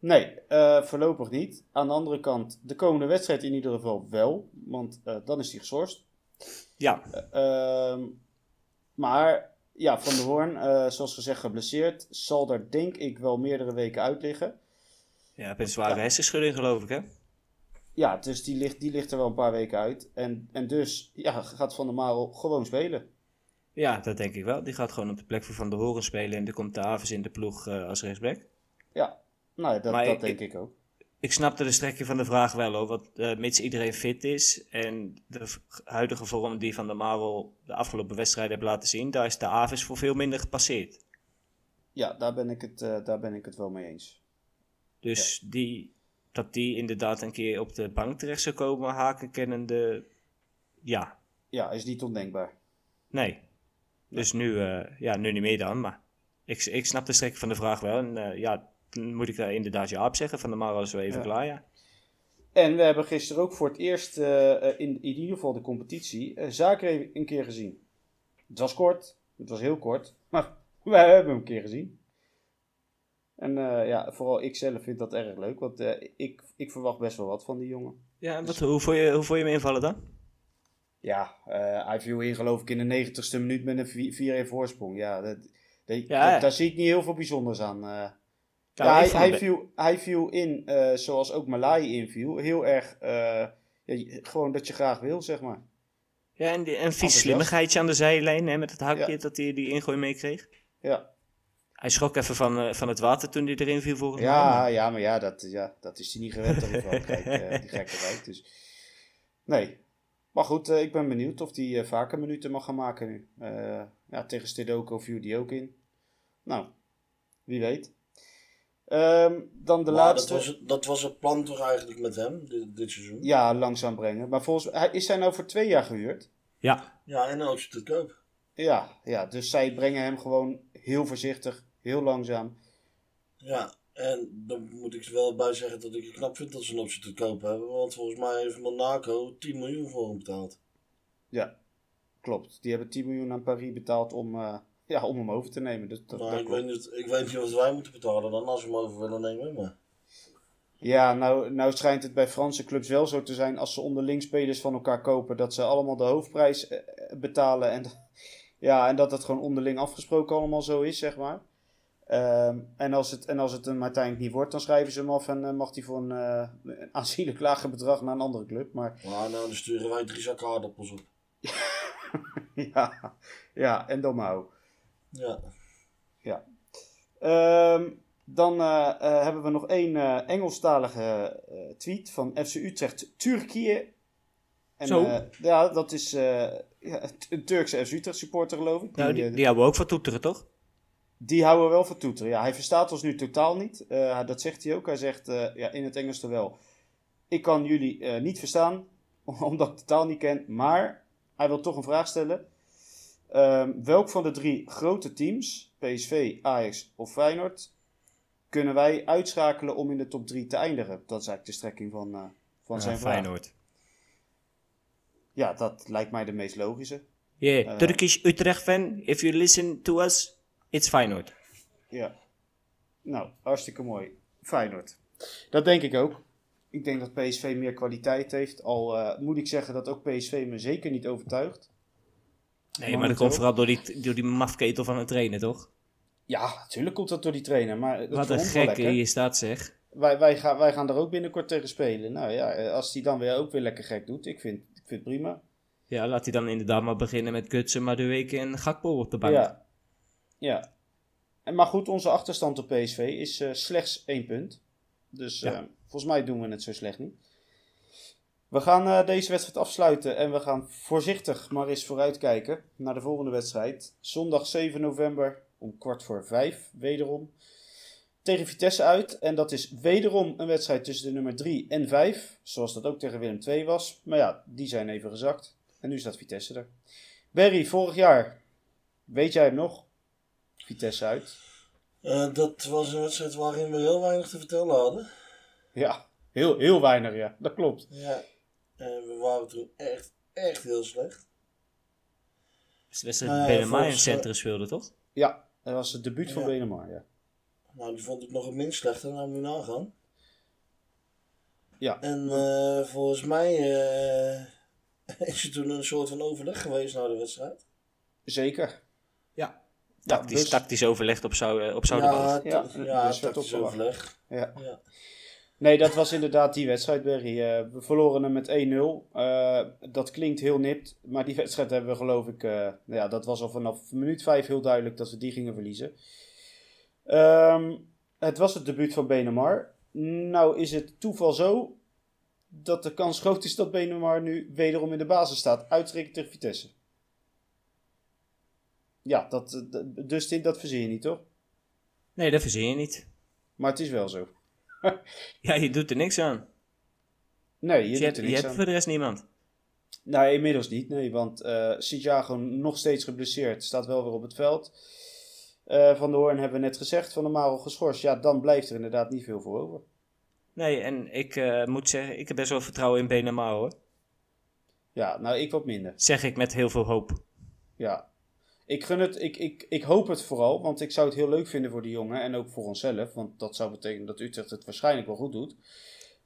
Nee, eh, voorlopig niet. Aan de andere kant, de komende wedstrijd in ieder geval wel. Want eh, dan is hij geschorst. Ja, Ehm, maar ja, Van der Hoorn, eh, zoals gezegd, geblesseerd. Zal er denk ik wel meerdere weken uit liggen. ja heb een zware hersenschudding geloof ik hè. Ja, dus die ligt, die ligt er wel een paar weken uit. En, en dus ja, gaat Van der Marel gewoon spelen. Ja, dat denk ik wel. Die gaat gewoon op de plek van Van der Horen spelen en er komt de Aves in de ploeg eh, als rechtsback. Ja, nou, dat, Maar dat ik- denk ik ook. Ik snapte de strekking van de vraag wel hoor, want eh, mits iedereen fit is en de huidige vorm die Van der Marel de afgelopen wedstrijden heeft laten zien, daar is de Avis voor veel minder gepasseerd. Ja, daar ben ik het, eh, daar ben ik het wel mee eens. Dus die, dat die inderdaad een keer op de bank terecht zou komen, haken kennende, ja, Ja, is niet ondenkbaar. nee. Dus nu, eh, ja, nu niet meer dan, maar ik, ik snap de strekking van de vraag wel. En ja, moet ik daar inderdaad ja op zeggen. Van der Marel is wel even Ja. klaar, ja. En we hebben gisteren ook voor het eerst eh, eh, in, in ieder geval de competitie eh Zaken een keer gezien. Het was kort, het was heel kort, maar we hebben hem een keer gezien. En ja, vooral ik zelf vind dat erg leuk, want ik, ik verwacht best wel wat van die jongen. Ja, en wat, hoe, vond je, hoe vond je hem invallen dan? Ja, eh, hij viel in geloof ik in de negentigste minuut met een 4-1 voorsprong. Ja, dat, dat- Ja. dat- daar zie ik niet heel veel bijzonders aan. Ja, hij, viel, hij viel in, eh, zoals ook Malai inviel, heel erg, eh, ja, gewoon dat je graag wil, zeg maar. Ja, en, die, en vies Enthousiast. slimmigheidje aan de zijlijn hè, met het hakje Ja. dat hij die ingooi meekreeg. Ja, Hij schrok even van, eh, van het water toen hij erin viel volgens mij. ja, maar- ja maar ja dat, ja, dat is hij niet gewend die Frankrijk, eh, die gekkerheid. Dus. Nee, maar goed, ik ben benieuwd of hij vaker minuten mag gaan maken nu. Ja, tegen Stedoko viel die ook in. Nou, wie weet. Ehm, dan de Maar laatste. Dat was, het- dat was het plan toch eigenlijk met hem, dit, dit seizoen? Ja, langzaam brengen. Maar volgens mij is hij nou voor twee jaar gehuurd. Ja, Ja, en een optie te koop. Ja, ja, dus zij brengen hem gewoon heel voorzichtig, heel langzaam. Ja, en dan moet ik er wel bij zeggen dat ik het knap vind dat ze een optie te koop hebben. Want volgens mij heeft Monaco 10 miljoen voor hem betaald. Ja, klopt. Die hebben 10 miljoen aan Paris betaald om, eh, ja, om hem over te nemen. Dus dat, dat ik weet, niet, ik weet niet wat wij moeten betalen dan als we hem over willen nemen. Maar. Ja, nou, nou schijnt het bij Franse clubs wel zo te zijn als ze onderling spelers van elkaar kopen, dat ze allemaal de hoofdprijs eh, betalen. En, ja, en dat het gewoon onderling afgesproken allemaal zo is, zeg maar. Ehm, en, als het, en als het hem uiteindelijk niet wordt, dan schrijven ze hem af en eh, mag hij voor een, eh, een aanzienlijk lager bedrag naar een andere club. Maar Maar nou, dan sturen wij drie zakken aardappels op. ja, ja en dan maar. Ja. Ehm, dan eh, eh, hebben we nog één eh, Engelstalige eh, tweet van FC Utrecht Turkije. En, Zo. eh, ja, dat is eh, ja, een Turkse FC Utrecht supporter geloof ik. nou, die, die, die houden we ook van toeteren, toch? die houden we wel van toeteren. Ja, hij verstaat ons nu totaal niet. Eh, dat zegt hij ook. Hij zegt eh, ja, in het Engels wel. Ik kan jullie eh, niet verstaan, omdat ik de taal niet ken. Maar hij wil toch een vraag stellen. Ehm, welk van de drie grote teams, PSV, Ajax of Feyenoord, kunnen wij uitschakelen om in de top 3 te eindigen? Dat is eigenlijk de strekking van, eh, van zijn vraag. Feyenoord. Ja, dat lijkt mij de meest logische. Yeah, Eh. Turkish Utrecht fan, if you listen to us, it's Feyenoord. Ja. Nou, hartstikke mooi. Feyenoord. Dat denk ik ook. Ik denk dat PSV meer kwaliteit heeft. Al eh, moet ik zeggen dat ook PSV me zeker niet overtuigt. Nee, Maar maar dat komt vooral door die, door die mafketel van het trainen, toch? Ja, natuurlijk komt dat door die trainer. Maar dat Wat een gek hier staat, zeg. Wij, wij, gaan, wij gaan er ook binnenkort tegen spelen. Nou ja, als hij dan weer ook weer lekker gek doet. Ik vind, ik vind het prima. Ja, laat hij dan inderdaad maar beginnen met Gutsen, Madueke en Gakpo op de bank. Ja. ja. En, maar goed, onze achterstand op PSV is eh, slechts één punt. Dus Ja. eh, volgens mij doen we het zo slecht niet. We gaan eh, deze wedstrijd afsluiten en we gaan voorzichtig maar eens vooruitkijken naar de volgende wedstrijd. Zondag 7 november om kwart voor vijf, wederom. Tegen Vitesse uit. En dat is wederom een wedstrijd tussen de nummer 3 en 5. Zoals dat ook tegen Willem II was. Maar ja, die zijn even gezakt. En nu staat Vitesse er. Berry, vorig jaar. Weet jij hem nog? Vitesse uit. Eh, dat was een wedstrijd waarin we heel weinig te vertellen hadden. Ja, heel, heel weinig, ja. Dat klopt. Ja. En we waren toen echt, echt heel slecht. Dus de wedstrijd Eh, dat Benema in het centrum speelde, toch? Ja, dat was het debuut van. Benemar, ja. Nou, die vond ik nog het minst slechter, nou moet je nagaan. Ja. En eh, volgens mij eh, is er toen een soort van overleg geweest na de wedstrijd. Zeker. Ja. Ja, Tactisch, dus- tactisch overlegd op, zou, op ja, Ja, dus tactisch overleg. Ja. Ja. Nee, dat was inderdaad die wedstrijd, Berry. Eh, we verloren hem met 1-0. Eh, dat klinkt heel nipt, maar die wedstrijd hebben we geloof ik... eh, ja, dat was al vanaf minuut 5 heel duidelijk dat we die gingen verliezen. Ehm, het was het debuut van Benemar. Nou is het toeval zo dat de kans groot is dat Benemar nu wederom in de basis staat. Uitgerekend tegen Vitesse. Ja, dat, dus dat verzin je niet, toch? Nee, dat verzin je niet. Maar het is wel zo. Ja, je doet er niks aan. Nee, je, Je, doet hebt, er je niks hebt aan. voor de rest niemand. Nou, inmiddels niet, nee, want eh Santiago nog steeds geblesseerd, staat wel weer op het veld. Eh, van de Hoorn hebben we net gezegd, Van de Marel geschorst. Ja, dan blijft er inderdaad niet veel voor over. Nee, en ik eh, moet zeggen, ik heb best wel vertrouwen in Benema hoor. Ja, nou, ik wat minder. Zeg ik met heel veel hoop. Ja. Ik gun het, ik, ik, ik hoop het vooral, want ik zou het heel leuk vinden voor die jongen en ook voor onszelf, want dat zou betekenen dat Utrecht het waarschijnlijk wel goed doet.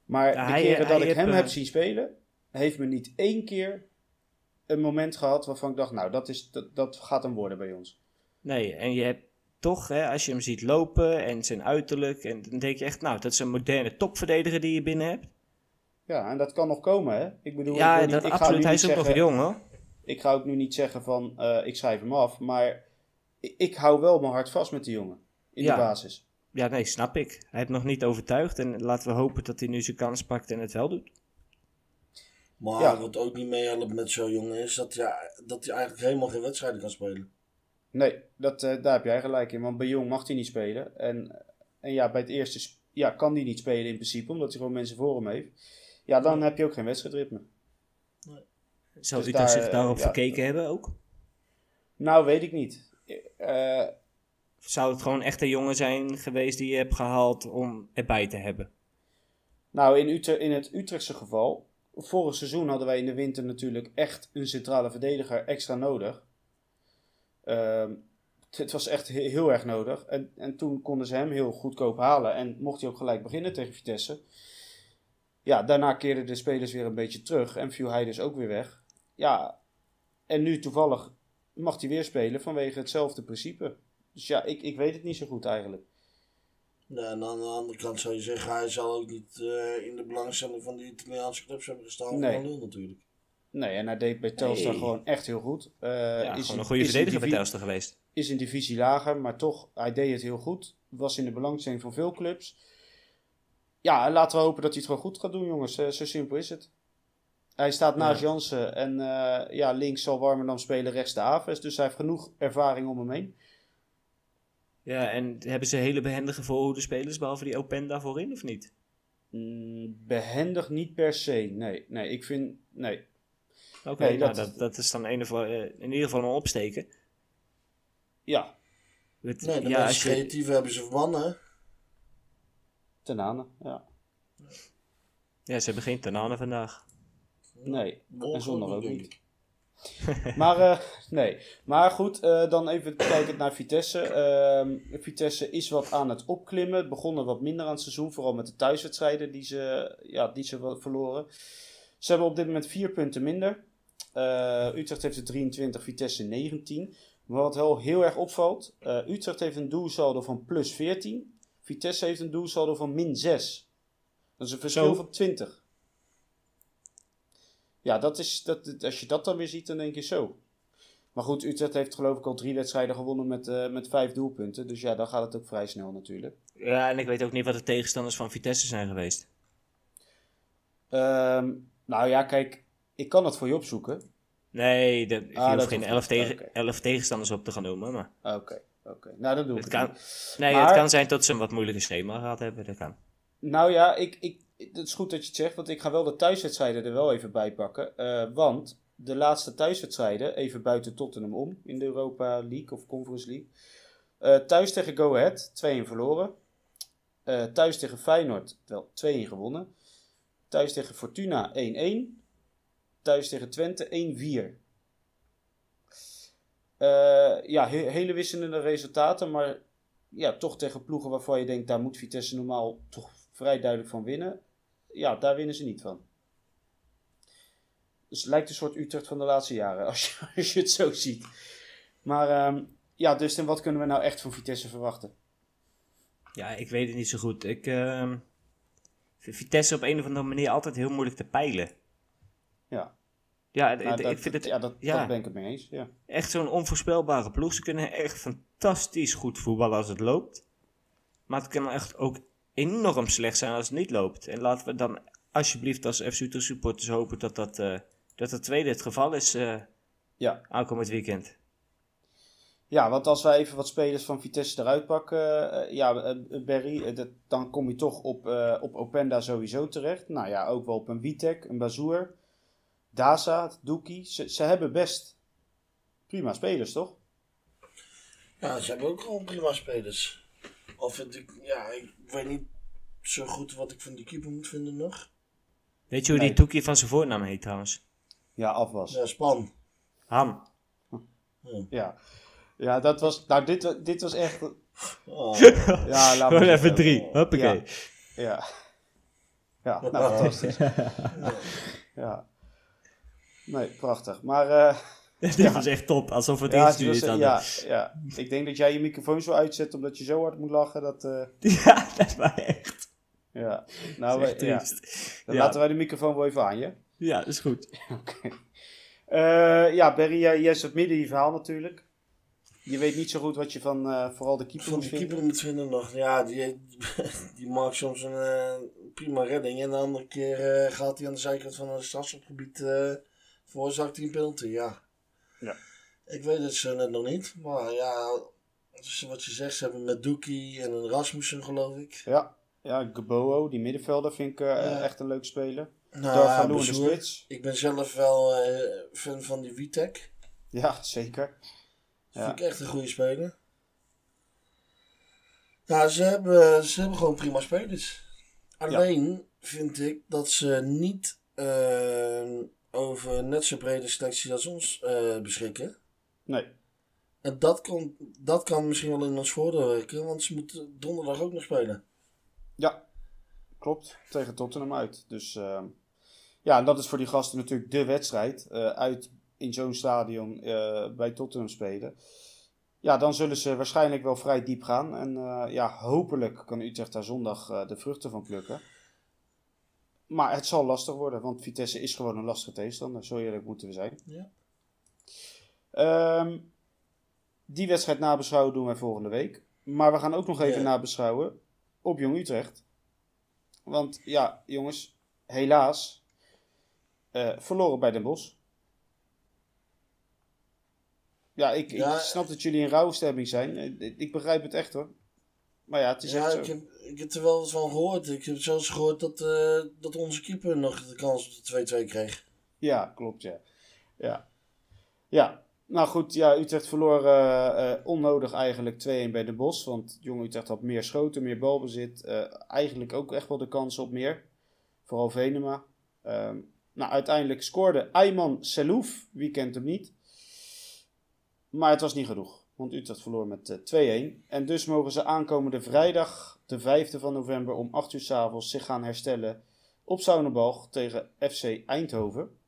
Maar Ja, de hij- keren hij dat ik hem eh, heb zien spelen, heeft me niet één keer een moment gehad waarvan ik dacht, nou, dat, is, dat, dat gaat hem worden bij ons. Nee, en je hebt toch, hè, als je hem ziet lopen en zijn uiterlijk, en dan denk je echt, nou, dat is een moderne topverdediger die je binnen hebt. Ja, en dat kan nog komen, hè? Ik bedoel, ik ja, niet- dat ik absoluut. nu Hij is ook nog jong hoor. Ik ga ook nu niet zeggen van, eh, ik schrijf hem af, maar ik, ik hou wel mijn hart vast met die jongen. In Ja. de basis. Ja, nee, snap ik. Hij heeft nog niet overtuigd en laten we hopen dat hij nu zijn kans pakt en het wel doet. Maar Ja. wat ook niet meehelpt met zo'n jongen is dat, ja, dat hij eigenlijk helemaal geen wedstrijden kan spelen. Nee, dat, eh, daar heb jij gelijk in. Want bij Jong mag hij niet spelen. En, en ja, bij het eerste ja, kan hij niet spelen in principe, omdat hij gewoon mensen voor hem heeft. Ja, dan heb je ook geen wedstrijdritme. Zou Dus daar, zich daarop ja. verkeken hebben ook? Nou, weet ik niet. Eh, Zou het gewoon echt een jongen zijn geweest die je hebt gehaald om erbij te hebben? nou, in, Utrecht, in het Utrechtse geval, vorig seizoen hadden wij in de winter natuurlijk echt een centrale verdediger extra nodig. Ehm, het was echt he- heel erg nodig. En, en toen konden ze hem heel goedkoop halen. En mocht hij ook gelijk beginnen tegen Vitesse. Ja, daarna keerden de spelers weer een beetje terug. En viel hij dus ook weer weg. Ja, en nu toevallig mag hij weer spelen vanwege hetzelfde principe. Dus ja, ik, ik weet het niet zo goed eigenlijk. Nee, en aan de andere kant zou je zeggen, hij zal ook niet eh, in de belangstelling van die Italiaanse clubs hebben gestaan. Nee. Van Lul natuurlijk. Nee, en hij deed bij Telstar Nee. gewoon echt heel goed. Eh, Ja, is gewoon een- goede is verdediger bij Telstar geweest. Is een divisie lager, maar toch, hij deed het heel goed. Was in de belangstelling van veel clubs. Ja, en laten we hopen dat hij het gewoon goed gaat doen, jongens. Eh, zo simpel is het. Hij staat naast Ja. Jansen en eh, ja, links zal Warmerdam spelen, rechts de Aves. Dus hij heeft genoeg ervaring om hem heen. Ja, en hebben ze hele behendige voorhoede spelers, behalve die Openda voorin, of niet? Mm, behendig niet per se. Nee, nee, ik vind... Nee, Oké, Nee, nou, dat- dat, dat is dan een of, eh, in ieder geval een opsteken. ja, Het- Nee, de ja, je, hebben ze verbannen. ten aanen. Ja. ja, ze hebben geen Tanane vandaag. Nee, en zondag ook niet. Maar, eh, nee. maar goed, eh, dan even kijken naar Vitesse. Ehm, Vitesse is wat aan het opklimmen. Het begon er wat minder aan het seizoen. Vooral met de thuiswedstrijden die ze, ja, die ze wel verloren. Ze hebben op dit moment vier punten minder. Eh, Utrecht heeft er 23, Vitesse 19. Maar wat wel heel erg opvalt. eh, Utrecht heeft een doelsaldo van plus 14. Vitesse heeft een doelsaldo van min 6. Dat is een verschil Zo. van 20. Ja, dat is, dat, als je dat dan weer ziet, dan denk je zo. Maar goed, Utrecht heeft geloof ik al drie wedstrijden gewonnen met, eh, met vijf doelpunten. Dus ja, dan gaat het ook vrij snel natuurlijk. Ja, en ik weet ook niet wat de tegenstanders van Vitesse zijn geweest. Ehm, nou ja, kijk, ik kan het voor je opzoeken. Nee, de, je Ah, hoeft dat geen elf, tegen, Oké. elf tegenstanders op te gaan noemen. Maar Oké, oké. Nou, dan doe ik het het kan, niet. nee, Maar- het kan zijn dat ze een wat moeilijke schema gehad hebben. Dat kan. Nou ja, ik, ik, het is goed dat je het zegt, want ik ga wel de thuiswedstrijden er wel even bij pakken. Eh, want de laatste thuiswedstrijden, even buiten Tottenham om, in de Europa League of Conference League. Eh, thuis tegen Go Ahead, 2-1 verloren. Eh, thuis tegen Feyenoord, wel 2-1 gewonnen. Thuis tegen Fortuna 1-1. Thuis tegen Twente 1-4. Eh, ja, he- hele wisselende resultaten, maar ja, toch tegen ploegen waarvan je denkt, daar moet Vitesse normaal toch vrij duidelijk van winnen. Ja, daar winnen ze niet van. Dus het lijkt een soort Utrecht van de laatste jaren, als je, als je het zo ziet. Maar ehm, ja, dus en wat kunnen we nou echt van Vitesse verwachten? Ja, ik weet het niet zo goed. Ik vind Vitesse op een of andere manier altijd heel moeilijk te peilen. Ja, Ja, nou, dat, ik vind het ja, dat, ja. dat ben ik het mee eens. Ja. echt zo'n onvoorspelbare ploeg. Ze kunnen echt fantastisch goed voetballen als het loopt. Maar het kan echt ook enorm slecht zijn als het niet loopt. En laten we dan alsjeblieft als FC Utrecht supporters hopen dat dat, eh, dat het tweede het geval is eh, Ja. aankomend weekend. ja, want als wij even wat spelers van Vitesse eruit pakken, eh, ja, Berry, dat, dan kom je toch op, eh, op Openda sowieso terecht. Nou ja, ook wel op een Witek, een Bazoer, Daza, Doekie. Ze, ze hebben best prima spelers, toch? Ja, ze hebben ook gewoon prima spelers. Of vind ik, ja, ik weet niet zo goed wat ik van die keeper moet vinden nog. Weet je hoe Nee. die Toekie van zijn voornaam heet trouwens? Ja, afwas. Ja, Span. Ham. Ja, ja dat was, nou dit, dit was echt, Oh. ja, laat Gewoon maar even drie. Hoppakee. Ja. Ja, ja nou fantastisch. Ja, nee, prachtig. Maar eh, Dit was echt top. Alsof het ja, ingestuurd was- hadden. ja, ja, ik denk dat jij je microfoon zo uitzet omdat je zo hard moet lachen. Dat, eh, Ja, dat was echt, ja, nou, is echt eh, ja. dan Ja. laten wij de microfoon wel even aan je. Ja, dat is goed. Eh, ja, Berry, jij, jij zat midden in je verhaal natuurlijk. Je weet niet zo goed wat je van eh, vooral de keeper Van moet die vinden. keeper moet vinden nog. Ja, die, die maakt soms een eh, prima redding. En de andere keer eh, gaat hij aan de zijkant van het strafschopgebied. eh veroorzaakt hij een penalty, ja. Ik weet het zo net nog niet. Maar ja, dus wat je zegt, ze hebben met Doekie en een Rasmussen geloof ik. Ja, ja Geboo, die middenvelder, vind ik eh, Ja. echt een leuk speler. Nou, de spits. Ik ben zelf wel eh, fan van die Witek. Ja, zeker. Ja. Vind ik echt een goede speler. Ja, ze hebben, ze hebben gewoon prima spelers. Alleen vind ik dat ze niet eh, over net zo brede selectie als ons eh, beschikken. Nee. En dat kan, dat kan misschien wel in ons voordeel werken, want ze moeten donderdag ook nog spelen. Ja, klopt. Tegen Tottenham uit. Dus ehm, ja, en dat is voor die gasten natuurlijk de wedstrijd. eh, uit in zo'n stadion eh, bij Tottenham spelen. Ja, dan zullen ze waarschijnlijk wel vrij diep gaan. En eh, ja, hopelijk kan Utrecht daar zondag de vruchten van plukken. Maar het zal lastig worden, want Vitesse is gewoon een lastige tegenstander. Zo eerlijk moeten we zijn. Ja. Ehm, die wedstrijd nabeschouwen doen wij volgende week. Maar we gaan ook nog even Ja. nabeschouwen op Jong Utrecht. Want ja, jongens, helaas eh, verloren bij Den Bosch. Ja, ik, Ja, ik snap dat jullie in rouwstemming zijn. Eh, Ik, begrijp het echt hoor. Maar ja, het is Ja, echt zo. ik heb, ik heb er wel eens van gehoord. Ik heb zelfs gehoord dat, eh, dat onze keeper nog de kans op de 2-2 kreeg. Ja, klopt, ja. Ja, ja. Nou goed, ja, Utrecht verloor eh, eh, onnodig eigenlijk 2-1 bij de Bos. Want Jong Utrecht had meer schoten, meer balbezit. eh, eigenlijk ook echt wel de kans op meer. Vooral Venema. Ehm, nou, uiteindelijk scoorde Ayman Selouf. Wie kent hem niet? Maar het was niet genoeg. Want Utrecht verloor met eh, 2-1. En dus mogen ze aankomende vrijdag, de 5e van november om 8 uur s avonds zich gaan herstellen op Zoudenbalg tegen FC Eindhoven.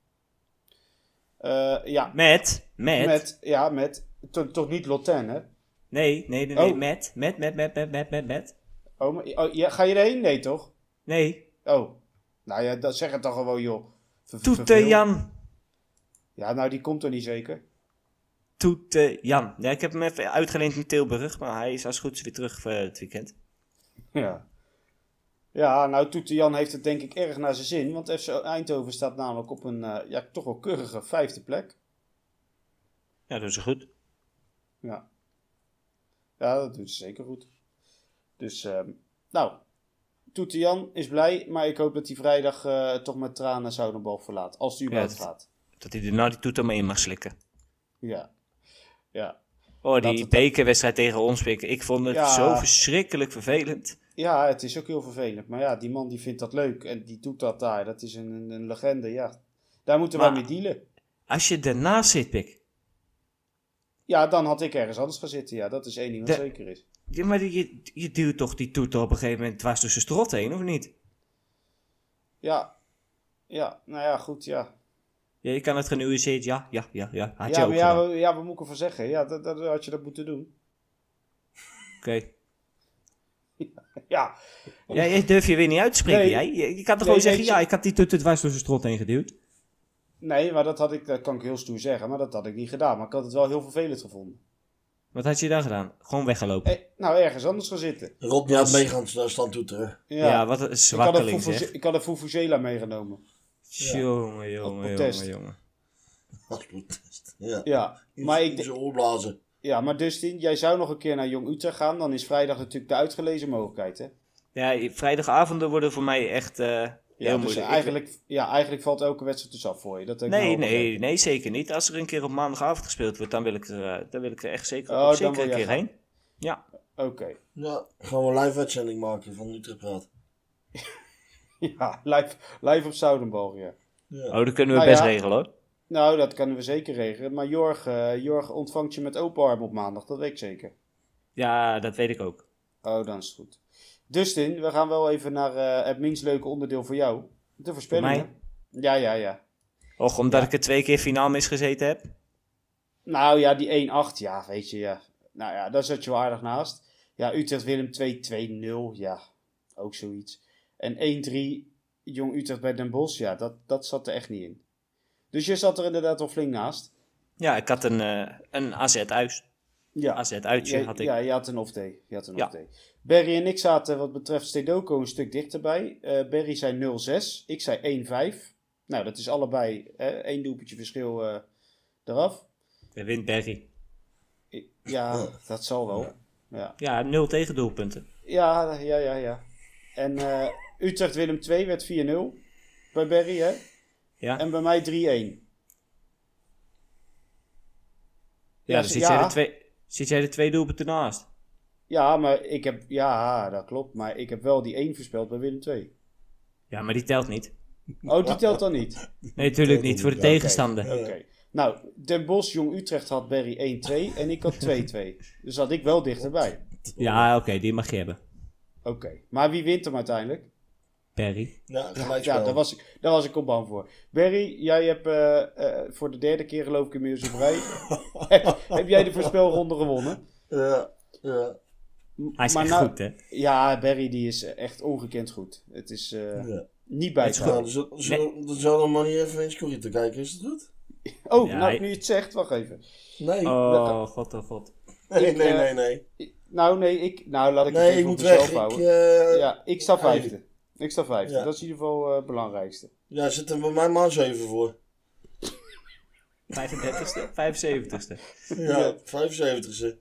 Eh, ja, Met, met, met, ja, met to- toch niet Lotten, hè? nee, nee, nee, nee, Oh. met, met, met, met, met, met, met, met. Oh, maar, oh ja, ga je erheen? Nee, toch? Nee, Oh, nou ja, dat zeg het dan gewoon, joh. Ver- Toete. Jan. Ja, nou, die komt er niet zeker. Toete Jan. Ja, ik heb hem even uitgeleend in Tilburg, maar hij is als goed is weer terug eh, het weekend. Ja. Ja, nou, Toete Jan heeft het denk ik erg naar zijn zin. Want FC Eindhoven staat namelijk op een, eh, ja, toch wel keurige vijfde plek. Ja, dat is goed. Ja. Ja, dat doet ze zeker goed. Dus, ehm, nou, Toete Jan is blij, maar ik hoop dat hij vrijdag eh, toch met tranen Zoudenbalg verlaat. Als hij überhaupt gaat. Dat hij er nou die toeter maar in mag slikken. Ja. Ja. Oh, die bekerwedstrijd tegen ons, ik, ik vond het Ja. zo verschrikkelijk vervelend. Ja, het is ook heel vervelend. Maar ja, die man die vindt dat leuk en die doet dat daar. Dat is een, een, legende, ja. Daar moeten wij mee dealen. Als je ernaast zit, Pik. Ja, dan had ik ergens anders gaan zitten. Ja, dat is één ding wat De- zeker is. Ja, maar je, je duwt toch die toeter op een gegeven moment dwars tussen strot heen, of niet? Ja. Ja, nou ja, goed, ja. Ja, je kan het genuanceerd, ja, ja, ja, ja. Had je ja, ook maar ja, we- ja, wat moet ik ervan zeggen? Ja, dat, dat had je dat moeten doen. Oké. Ja, Ja, je durf je weer niet uit te spreken, Nee. jij? Je, je kan toch Nee, gewoon zeggen, nee, ja, ik had die toeter dwars tussen strot heen geduwd. nee, maar dat had ik, dat kan ik heel stoer zeggen, maar dat had ik niet gedaan. Maar ik had het wel heel vervelend gevonden. Wat had je dan gedaan? Gewoon weggelopen. Eh, nou, ergens anders gaan zitten. Rodney had mee gaan staan toeteren. Ja, Ja, wat een ik, had een zwakkeling Fufu- zeg. ik had een Fufuzela meegenomen. Jongen, jongen, jongen, jongen. Als protest. Ja. Ja, maar ik, zijn. Ja, maar Dustin, jij zou nog een keer naar Jong Utrecht gaan. Dan is vrijdag natuurlijk de uitgelezen mogelijkheid, hè? Ja, vrijdagavonden worden voor mij echt eh, heel Ja, dus moeilijk. Eigenlijk, ja, eigenlijk valt elke wedstrijd dus af voor je. Dat Nee, nee, nee, zeker niet. Als er een keer op maandagavond gespeeld wordt, dan wil ik er, eh, dan wil ik er echt zeker, Oh, dan zeker een keer gaan. heen. Ja, Oké. Ja, gaan we een live uitzending maken van Utrecht Praat. Ja, live, live op Zoudenbalg, ja. Ja. oh, dat kunnen we Nou best ja. regelen hoor. Nou, dat kunnen we zeker regelen. Maar Jorg, eh, Jorg ontvangt je met open arm op maandag, dat weet ik zeker. Ja, dat weet ik ook. Oh, dan is het goed. Dustin, we gaan wel even naar eh, het minst leuke onderdeel voor jou. De voorspellingen. Ja, ja, ja. Och, omdat Ja. ik er twee keer finaal misgezeten heb. Nou ja, die 1-8, ja, weet je, ja. Nou ja, daar zat je wel aardig naast. Ja, Utrecht-Willem 2-2-0, ja, ook zoiets. En 1-3, Jong Utrecht bij Den Bosch, ja, dat, dat zat er echt niet in. Dus je zat er inderdaad wel flink naast. Ja, ik had een, eh een AZ uit. Ja, AZ uitje ja, had ik. ja je had een off-day. Je had een Ja. off-day. Berry en ik zaten wat betreft Stedoko een stuk dichterbij. Eh Berry zei 0-6, ik zei 1-5. Nou, dat is allebei eh, één doelpuntje verschil eh, eraf. Dan wint Berry. Ja, dat zal wel. Ja, Ja, nul tegendoelpunten. ja, ja, ja. ja. En eh, Utrecht-Willem 2 werd 4-0 bij Berry, hè? Ja, En bij mij 3-1. ja, ja, dan zit, ja. Jij er twee, zit jij er twee doelpunten naast. Ja, maar ik heb... Ja, dat klopt. Maar ik heb wel die 1 voorspeld bij Willem 2. Ja, maar die telt niet. Oh, die telt dan niet? Nee, natuurlijk niet. Voor de tegenstander. Oké. Nou, Den Bosch, Jong Utrecht had Berry 1-2 en ik had 2-2. Dus had ik wel dichterbij. Ja, oké, die mag je hebben. Oké. Maar wie wint hem uiteindelijk? Berry. Ja, gelijkspel. Ja, daar was, ik, daar was ik op bang voor. Barry, jij hebt eh, eh, voor de derde keer geloof ik inmiddels op rij... heb, heb jij de voorspelronde gewonnen? Ja, ja, Hij is Maar echt nou- goed, hè? Ja, Barry die is echt ongekend goed. Het is eh, ja. niet bij te Nou, houden. dan zullen- zullen- dan maar niet even in Scorito kijken, is dat goed? Oh, Ja, nou hij- nu je het zegt, wacht even. Nee, Oh, god, oh, god. nee, ik, nee, eh, nee, nee. Nou nee, ik, nou, laat ik het even ik op moet mezelf weg. Houden. eh, ja. ja, ik sta vijfde. Ik sta vijfde. Ja. Dat is in ieder geval eh, het belangrijkste. zit er bij mij maar 7 voor. 35ste, 75ste. Ja, 75ste.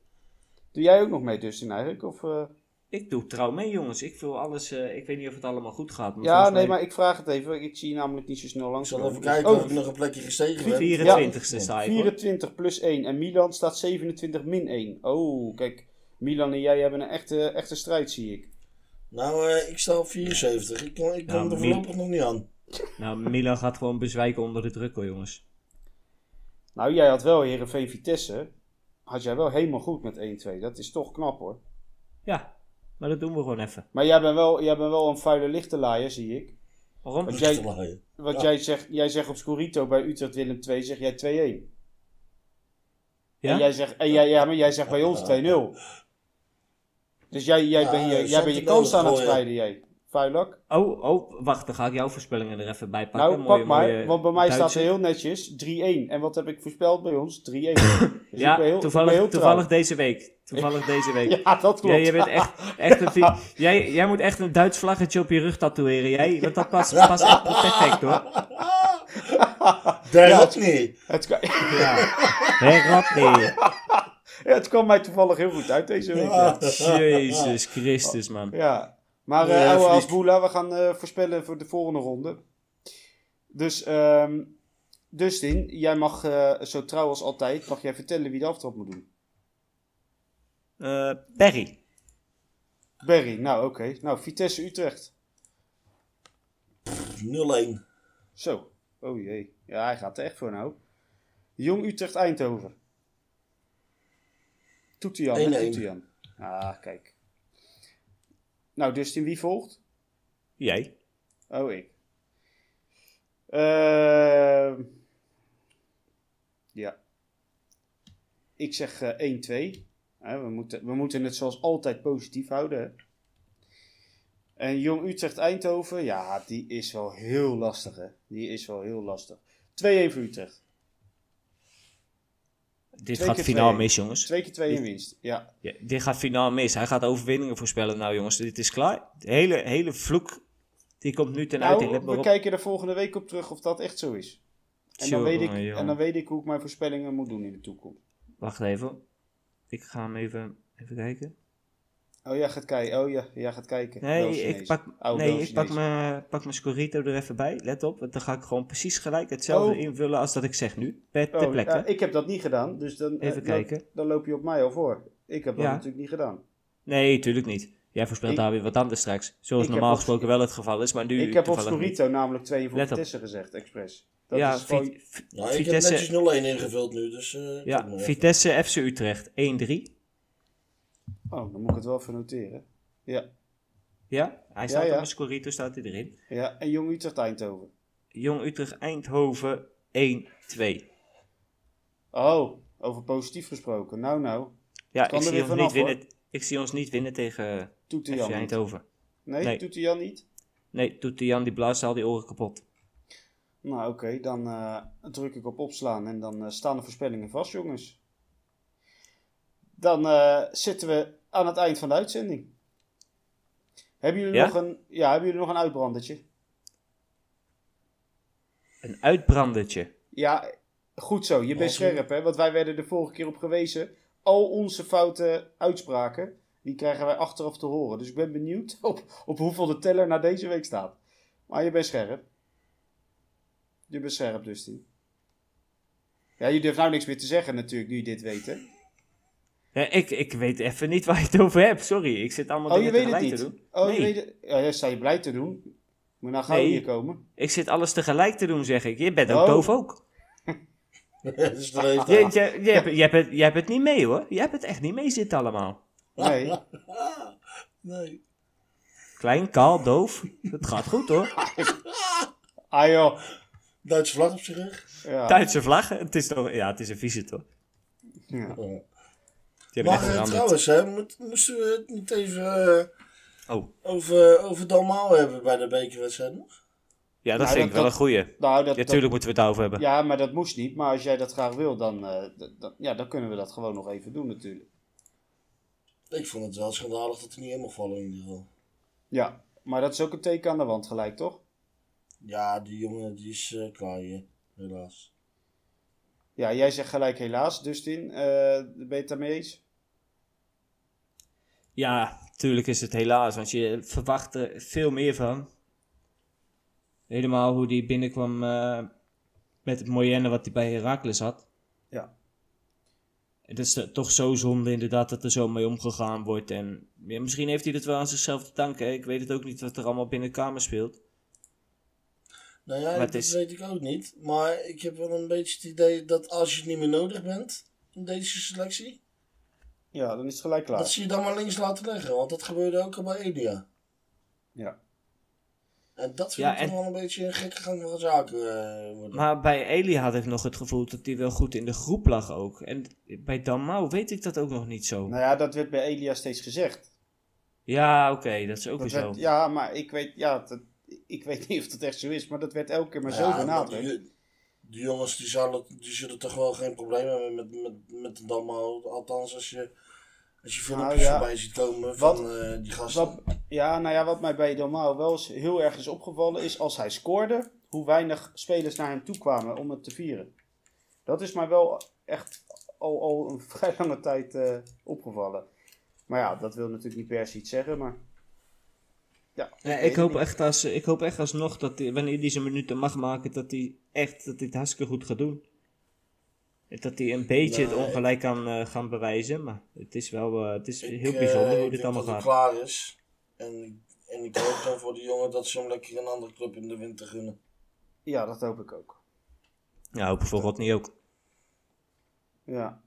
Doe jij ook nog mee Dustin eigenlijk? Of, eh? Ik doe trouw mee, jongens. Ik wil alles. eh, ik weet niet of het allemaal goed gaat. Maar Ja, nee, mij maar ik vraag het even. Ik zie je namelijk niet zo snel Ik langs. zal komen. even kijken oh, of ik nog een plekje gestegen ben. 24ste sta ik. hoor. 24 plus 1 en Milan staat 27 min 1. Oh, kijk. Milan en jij hebben een echte, echte strijd, zie ik. Nou, eh, ik sta op 74. Ik, ik kom Nou, er voorlopig nog niet aan. Nou, Milan gaat gewoon bezwijken onder de druk, hoor, jongens. Nou, jij had wel Heerenveen Vitesse. Had jij wel helemaal goed met 1-2. Dat is toch knap hoor. Ja, maar dat doen we gewoon even. Maar jij bent wel, jij bent wel een vuile lichtenlaaier, zie ik. Waarom? Want jij, want Ja. jij, zegt, jij zegt op Scorito bij Utrecht Willem 2, zeg jij 2-1. Ja? En jij zegt, en jij, ja, maar jij zegt bij ons 2-0. Dus jij, jij, Ja, bent, je, jij bent je kans aan het spreiden, jij. Vuilak. Oh, oh, wacht, dan ga ik jouw voorspellingen er even bij pakken. Nou, Mooie, pak maar, mooie want bij mij staat er heel netjes 3-1. En wat heb ik voorspeld bij ons? 3-1. Dus ik ben Ja, heel- ben toevallig, heel toevallig deze week. Toevallig deze week. Ja, dat klopt. Ja, jij, bent echt, echt een jij, jij moet echt een Duits vlaggetje op je rug tatoeëren. Jij, want dat past, past echt perfect hoor. Ja. ook niet. Het, kan- Ja. Hé, Rodney. Het kwam mij toevallig heel goed uit deze week. Ja. Jezus Christus, man. Ja. Maar eh ouwe Fliek. Asboula, we gaan eh, voorspellen voor de volgende ronde. Dus, ehm Dustin, jij mag eh, zo trouw als altijd, mag jij vertellen wie de aftrap moet doen. Eh Perry. Berry, nou oké. Nou, Vitesse Utrecht. 0-1. Zo. Oh jee. Ja, hij gaat er echt voor nou. Jong Utrecht Eindhoven. Toetian, hè? 1-1. Toetian. Ah, kijk. Nou, Dustin, wie volgt? Jij. Oh, ik. Ehm ja. Ik zeg eh 1-2. Hè, we, moeten, we moeten het zoals altijd positief houden. Hè? En Jong Utrecht Eindhoven, ja, die is wel heel lastig. Hè? Die is wel heel lastig. 2-1 voor Utrecht. Dit Twee gaat finaal twee. mis, jongens. Twee keer 2 in winst. Ja. Ja, dit gaat finaal mis. Hij gaat overwinningen voorspellen. Nou, jongens, dit is klaar. De hele, hele vloek, die komt nu ten uiting. Nou, maar we kijken er volgende week op terug of dat echt zo is. En dan, weet ik, en dan weet ik hoe ik mijn voorspellingen moet doen in de toekomst. Wacht even. Ik ga hem even, even kijken. Oh, jij gaat kijken. Oh ja, jij gaat kijken. Nee, Wel ik pak, Oh, nee, ik pak mijn pak mijn Scorito er even bij. Let op, want dan ga ik gewoon precies gelijk hetzelfde Oh. invullen als dat ik zeg nu. Per, ter Oh, plekke. ja, ik heb dat niet gedaan, dus dan, Even eh, dan- kijken. Dan, loop je op mij al voor. Ik heb dat Ja. natuurlijk niet gedaan. Nee, tuurlijk niet. Jij voorspelt daar weer wat anders straks. Zoals heb normaal op- gesproken wel het geval is, maar nu ik heb op niet. Scorito namelijk 2 voor Let op. Vitesse gezegd, expres. Dat Ja, is gewoon... Nou, ik heb Vitesse, netjes 0-1 ingevuld nu, dus... eh, ja, even. Vitesse FC Utrecht 1-3. Oh, dan moet ik het wel even noteren. Ja, Ja, hij staat ja. op mijn Scorito, staat hij erin. ja. En Jong Utrecht Eindhoven. Jong Utrecht Eindhoven 1-2. Oh, over positief gesproken. Nou, nou. Ja, Kan ik zie, ons niet winnen, ik zie ons niet winnen tegen de Jan niet. Eindhoven. Nee, Nee. doet de Jan niet? Nee, doet de Jan die blaast al die oren kapot. Nou, oké. dan eh, druk ik op opslaan en dan eh, staan de voorspellingen vast, jongens. Dan eh, zitten we aan het eind van de uitzending. Hebben jullie, Ja? nog, een, ja, hebben jullie nog een uitbrandertje? Een uitbrandertje. Ja, Goed zo, je bent scherp hè, want wij werden de vorige keer op gewezen. Al onze foute uitspraken, die krijgen wij achteraf te horen. Dus ik ben benieuwd op, op hoeveel de teller na deze week staat. Maar je bent scherp. Je bent scherp, Dustin. Ja, je durft nou niks meer te zeggen natuurlijk, nu je dit weet hè. Ja, ik, ik weet even niet waar je het over hebt, sorry. Ik zit allemaal Oh, je dingen weet het tegelijk niet? te doen. Oh, je Nee. weet het. Ja, ja, sta je blij te doen. Moet nou gauw Nee. hier komen. Ik zit alles tegelijk te doen, zeg ik. Je bent ook Oh. doof ook. dat is de leeftijd. Je, je, je, hebt, je, hebt het, je hebt het niet mee hoor. Je hebt het echt niet mee zitten allemaal. Nee. Nee. Klein, kaal, doof. Het gaat goed hoor. Ah joh. Duitse vlag op zijn rug. Ja. Duitse vlaggen. Het is toch, ja, het is een vieze toch. Ja. Oh. Die heb ik Maar eh, trouwens, hè, moet, moesten we het niet even eh, Oh, over, over Dalmau hebben bij de bekerwedstrijd nog? ja, dat Nou, vind dat- ik wel dat- een goeie. Nou, dat, Ja, dat- tuurlijk moeten we het daarover hebben. ja, maar dat moest niet. Maar als jij dat graag wil, dan, eh, dan- ja, dan kunnen we dat gewoon nog even doen natuurlijk. Ik vond het wel schandalig dat hij niet helemaal vallen in ieder geval. Ja, maar dat is ook een teken aan de wand gelijk, toch? Ja, die jongen die is eh, klaar hier, helaas. Ja, jij zegt gelijk helaas, Dustin. eh ben je het daarmee eens? Ja, tuurlijk is het helaas, want je verwacht er veel meer van. Helemaal hoe die binnenkwam eh, met het Moyenne wat hij bij Heracles had. Ja. Het is toch zo zonde inderdaad dat er zo mee omgegaan wordt. En ja, misschien heeft hij het wel aan zichzelf te danken. hè. Ik weet het ook niet wat er allemaal binnen de kamer speelt. Nou ja, dat is- weet ik ook niet. Maar ik heb wel een beetje het idee dat als je het niet meer nodig bent in deze selectie, Ja, dan is het gelijk klaar. dat ze je dan maar links laten leggen. Want dat gebeurde ook al bij Elia. Ja. En dat vind Ja, ik toch en- wel een beetje een gekke gang van zaken eh, worden. Maar bij Eli had ik nog het gevoel dat hij wel goed in de groep lag ook. En bij Dalmau weet ik dat ook nog niet zo. Nou ja, dat werd bij Elia steeds gezegd. Ja, oké, dat is ook Dat weer werd, zo. ja, maar ik weet, ja, dat, ik weet niet of dat echt zo is, maar dat werd elke keer maar zo benadrukt. Die, die jongens die, zullen, die zullen toch wel geen probleem hebben met, met, met de. Althans, als je, als je filmpjes Nou ja, voorbij ziet komen wat- van eh, die gasten. Wat, ja, nou ja, wat mij bij Dalmau wel eens heel erg is opgevallen, is als hij scoorde, hoe weinig spelers naar hem toe kwamen om het te vieren. Dat is mij wel echt al, al een vrij lange tijd eh, opgevallen. Maar ja, dat wil natuurlijk niet per se iets zeggen, maar... Ja, ik, hoop echt als, ik hoop echt alsnog dat hij, wanneer hij zijn minuten mag maken, dat hij echt dat hij het hartstikke goed gaat doen. Dat hij een beetje het ongelijk kan eh, gaan bewijzen, maar het is wel eh, het is Ik, heel eh, bijzonder hoe ik dit denk allemaal dat gaat. klaar is. En, ik- en ik hoop dan voor die jongen dat ze hem lekker een andere club in de winter gunnen. Ja, dat hoop ik ook. Ja, hoop voor God niet ook. Ja.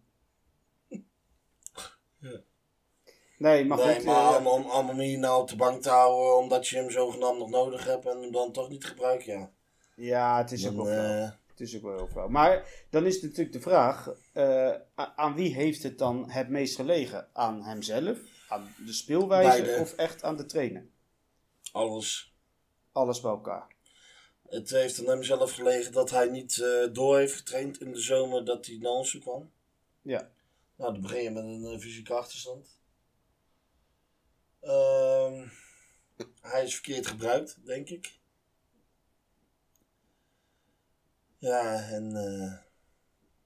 Nee, maar nee, goed. maar eh, om, om, om hem hier nou op de bank te houden omdat je hem zogenaamd nog nodig hebt en hem dan toch niet gebruikt, ja. ja, het is ook wel eh, Het is ook wel heel flauw. Maar dan is natuurlijk de vraag: eh, aan wie heeft het dan het meest gelegen? Aan hemzelf, aan de speelwijze Beide. of echt aan de trainer? alles. Alles bij elkaar. Het heeft aan hem zelf gelegen dat hij niet door heeft getraind in de zomer dat hij naar ons kwam. Ja. Nou, dan begin je met een fysieke achterstand. Ehm, hij is verkeerd gebruikt, denk ik. Ja, en eh,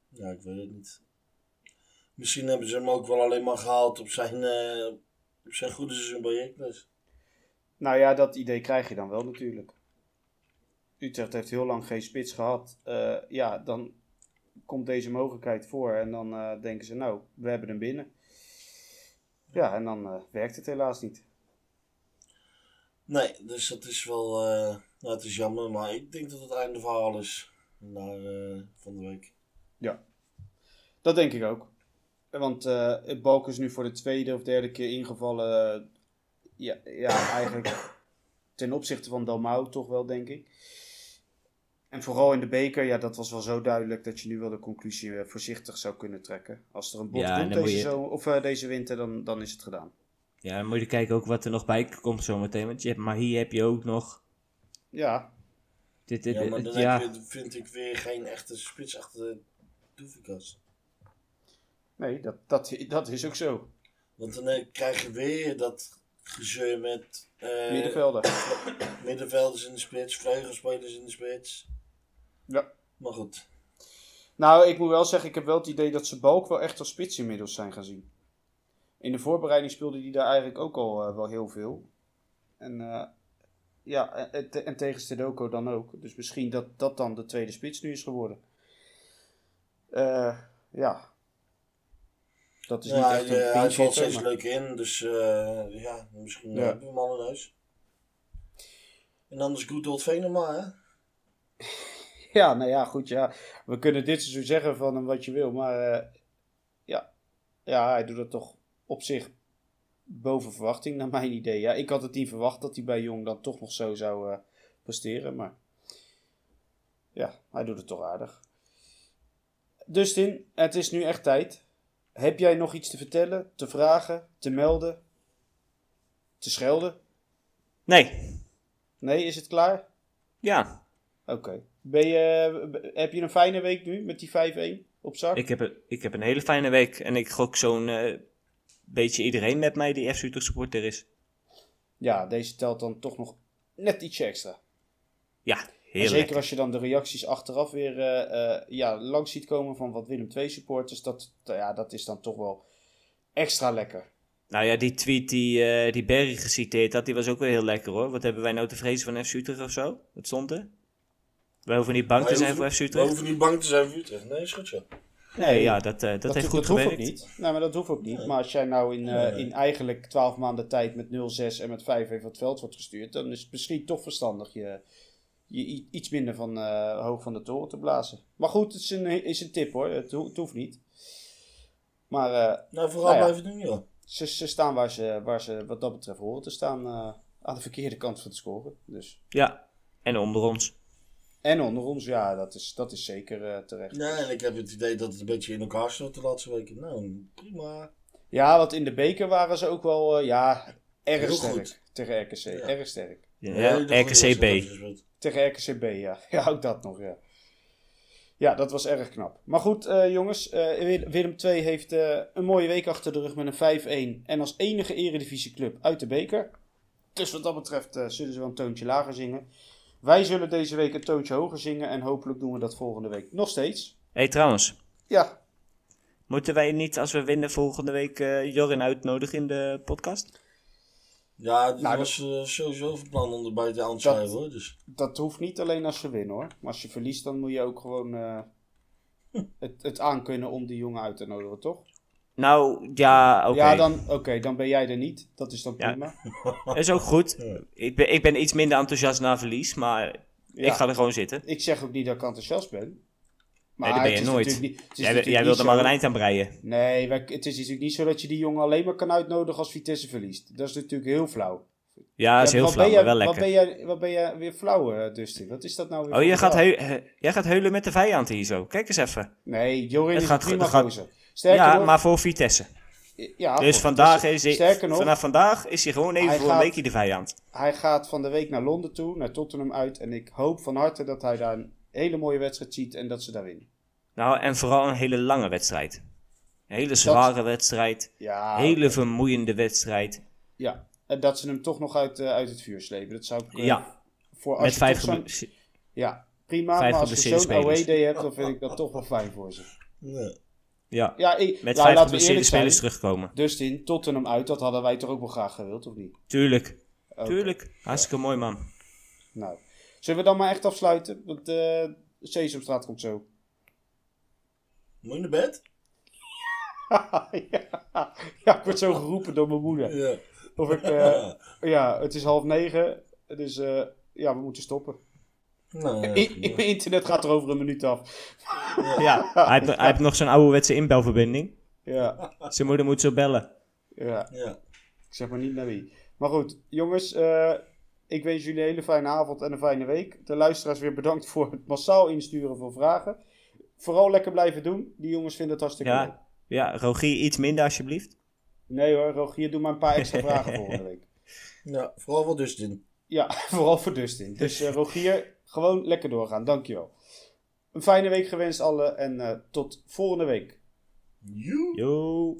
ja, ik weet het niet. Misschien hebben ze hem ook wel alleen maar gehaald op zijn, eh, op zijn goede seizoen bij. Nou ja, dat idee krijg je dan wel natuurlijk. Utrecht heeft heel lang geen spits gehad. Eh, ja, dan komt deze mogelijkheid voor en dan denken ze: Nou, we hebben hem binnen. Ja, en dan eh, werkt het helaas niet. Nee, dus dat is wel, eh, nou, het is jammer, maar ik denk dat het einde verhaal is. Naar, eh, van de week. Dat denk ik ook. Want Balk is nu voor de tweede of derde keer ingevallen. ja, ja, eigenlijk ten opzichte van Dalmau toch wel, denk ik. En vooral in de beker, ja, dat was wel zo duidelijk dat je nu wel de conclusie eh, voorzichtig zou kunnen trekken. Als er een bot Ja, komt deze, je- zo, of, eh, deze winter, dan, dan is het gedaan. Ja, dan moet je kijken ook wat er nog bij komt zometeen. Want je hebt, maar hier heb je ook nog. Ja, Dit, dit, Ja, maar dan ja. heb je, vind ik weer geen echte spits achter Doefikas. nee, dat, dat, dat is ook zo. Want dan eh, krijg je weer dat gezeur met eh, Middenvelder. middenvelders in de spits, vleugelspelers in de spits. Ja. Maar goed, Nou, ik moet wel zeggen, ik heb wel het idee dat ze Balk wel echt als spits inmiddels zijn gaan zien. In de voorbereiding speelde hij daar eigenlijk ook al eh, wel heel veel. En eh, ja, en, en- en tegen Stedoko dan ook. Dus misschien dat dat dan de tweede spits nu is geworden. Eh, ja. Dat is Ja, niet echt een hij, hij valt steeds maar- leuk in, dus ja, misschien Ja. ja. hebben we hem al in huis. En is Good Venema, hè? Ja, nou ja, goed, ja. We kunnen dit seizoen zeggen van hem wat je wil, maar eh, ja. ja, hij doet het toch op zich boven verwachting, naar mijn idee. Ja, ik had het niet verwacht dat hij bij Jong dan toch nog zo zou eh, presteren, maar ja, hij doet het toch aardig. Dustin, het is nu echt tijd. Heb jij nog iets te vertellen, te vragen, te melden, te schelden? Nee. Nee, is het klaar? Ja. Oké. Ben je, b- heb je een fijne week nu met die 5-1 op zak? Ik heb, een, ik heb een hele fijne week. En ik gok zo'n eh, beetje iedereen met mij die FC Utrecht supporter is. Ja, deze telt dan toch nog net ietsje extra. Ja, heel zeker als je dan de reacties achteraf weer eh, ja, langs ziet komen van wat Willem II supporters. Dat, ja, dat is dan toch wel extra lekker. Nou ja, die tweet die, die Berry geciteerd had, die was ook wel heel lekker hoor. Wat hebben wij nou te vrezen van FC Utrecht of zo? Wat stond er? We hoeven niet bang te zijn voor FC We Utrecht. hoeven niet bang te zijn voor Utrecht. Nee, is goed zo. Nee, ja, dat, eh, dat, heeft goed hoeft gewerkt. ook niet. Nee, maar dat hoeft ook niet. Maar als jij nou in, eh, Nee. in eigenlijk 12 maanden tijd met 0-6 en met 5 van het veld wordt gestuurd, dan is het misschien toch verstandig je, je iets minder van eh, hoog van de toren te blazen. Maar goed, het is een, is een tip hoor. Het, ho- het hoeft niet. Maar eh, Nou, vooral Nou ja. blijven doen, joh. ze, ze staan waar ze, waar ze wat dat betreft horen te staan. eh, aan de verkeerde kant van het scoren. Dus. Ja, en onder ons. En onder ons, ja, dat is, dat is zeker eh, terecht. Ja, en ik heb het idee dat het een beetje in elkaar stort de laatste weken. Nou, prima. Ja, want in de beker waren ze ook wel, eh, ja, erg Heel sterk goed. tegen RKC. Erg sterk. Ja. Tegen RKCB, ja. Ja, ook dat nog, ja. Ja, dat was erg knap. Maar goed, eh, jongens. eh, Wil- Willem II heeft eh, een mooie week achter de rug met een 5-1. En als enige eredivisieclub uit de beker. Dus wat dat betreft eh, zullen ze wel een toontje lager zingen. Wij zullen deze week een toontje hoger zingen. En hopelijk doen we dat volgende week nog steeds. Hé, hey, trouwens. Ja, Moeten wij niet, als we winnen, volgende week eh Jorin uitnodigen in de podcast? Ja, dat Nou, was eh, sowieso van plan om erbij te aanschrijven, hoor. Dus. dat hoeft niet alleen als ze winnen hoor. Maar als je verliest, dan moet je ook gewoon eh, het, het aankunnen om die jongen uit te nodigen, toch? Nou, ja, oké. Ja, dan, oké, dan ben jij er niet. Dat is dan Ja. prima. is ook goed. Ik ben, ik ben iets minder enthousiast na verlies, maar Ja. ik ga er gewoon zitten. Ik zeg ook niet dat ik enthousiast ben. Maar Nee, dat ben je het is nooit. niet- Jij, jij niet wilde maar een eind aan breien. Nee, het is natuurlijk niet zo dat je die jongen alleen maar kan uitnodigen als Vitesse verliest. Dat is natuurlijk heel flauw. Ja, dat is Ja, heel wat flauw, maar wel Wat lekker. ben jij, wat ben jij weer flauw, eh, Dustin? Wat is dat nou weer Oh, jij gaat, he- jij gaat heulen met de vijand hier zo. Kijk eens even. Nee, Jorin Het is gaat prima gaat- gozer. Sterker ja, nog, maar voor Vitesse. ja, dus vandaag is hij, Sterker nog, vanaf vandaag is hij gewoon even Hij voor een weekje de vijand. hij gaat van de week naar Londen toe, naar Tottenham uit. En ik hoop van harte dat hij daar een hele mooie wedstrijd ziet en dat ze daar winnen. Nou, en vooral een hele lange wedstrijd. Een hele zware wedstrijd. Ja, Hele vermoeiende wedstrijd. ja. En dat ze hem toch nog uit, eh, uit het vuur slepen. Dat zou ik... eh, Ja, voor als met je vijf Ja, prima. Vijf maar als je zo'n away day hebt, dan vind ik dat toch wel fijn voor ze. Ja. Ja, Ja, ik, met nou, vijf laten we geblesseerde eerlijk spelers zijn. terugkomen. Dustin, Tottenham uit, dat hadden wij toch ook wel graag gewild, of niet? Tuurlijk, tuurlijk. Hartstikke mooi, man. Nou, zullen we dan maar echt afsluiten? Want eh Sesamstraat komt zo. Moet je naar bed? ja. ja, ik word zo geroepen door mijn moeder. Ja. Of ik, eh, ja, het is half negen, dus eh, ja, we moeten stoppen. Nou, ja, I-. Mijn internet gaat er over een minuut af. Ja, hij heeft, hij heeft nog zo'n ouderwetse inbelverbinding. Ja, Zijn moeder moet zo bellen. ja. ja. Ik zeg maar niet naar wie. Maar goed, jongens, eh, ik wens jullie een hele fijne avond en een fijne week. De luisteraars weer bedankt voor het massaal insturen van vragen. Vooral lekker blijven doen. Die jongens vinden het hartstikke leuk. Ja, ja, Rogier, iets minder alsjeblieft. Nee hoor, Rogier, doe maar een paar extra vragen volgende week. ja, vooral wel Dustin. Ja, vooral voor Dustin. Dus eh, Rogier, gewoon lekker doorgaan. Dankjewel. Een fijne week gewenst allen en eh, tot volgende week. Joe. Yo.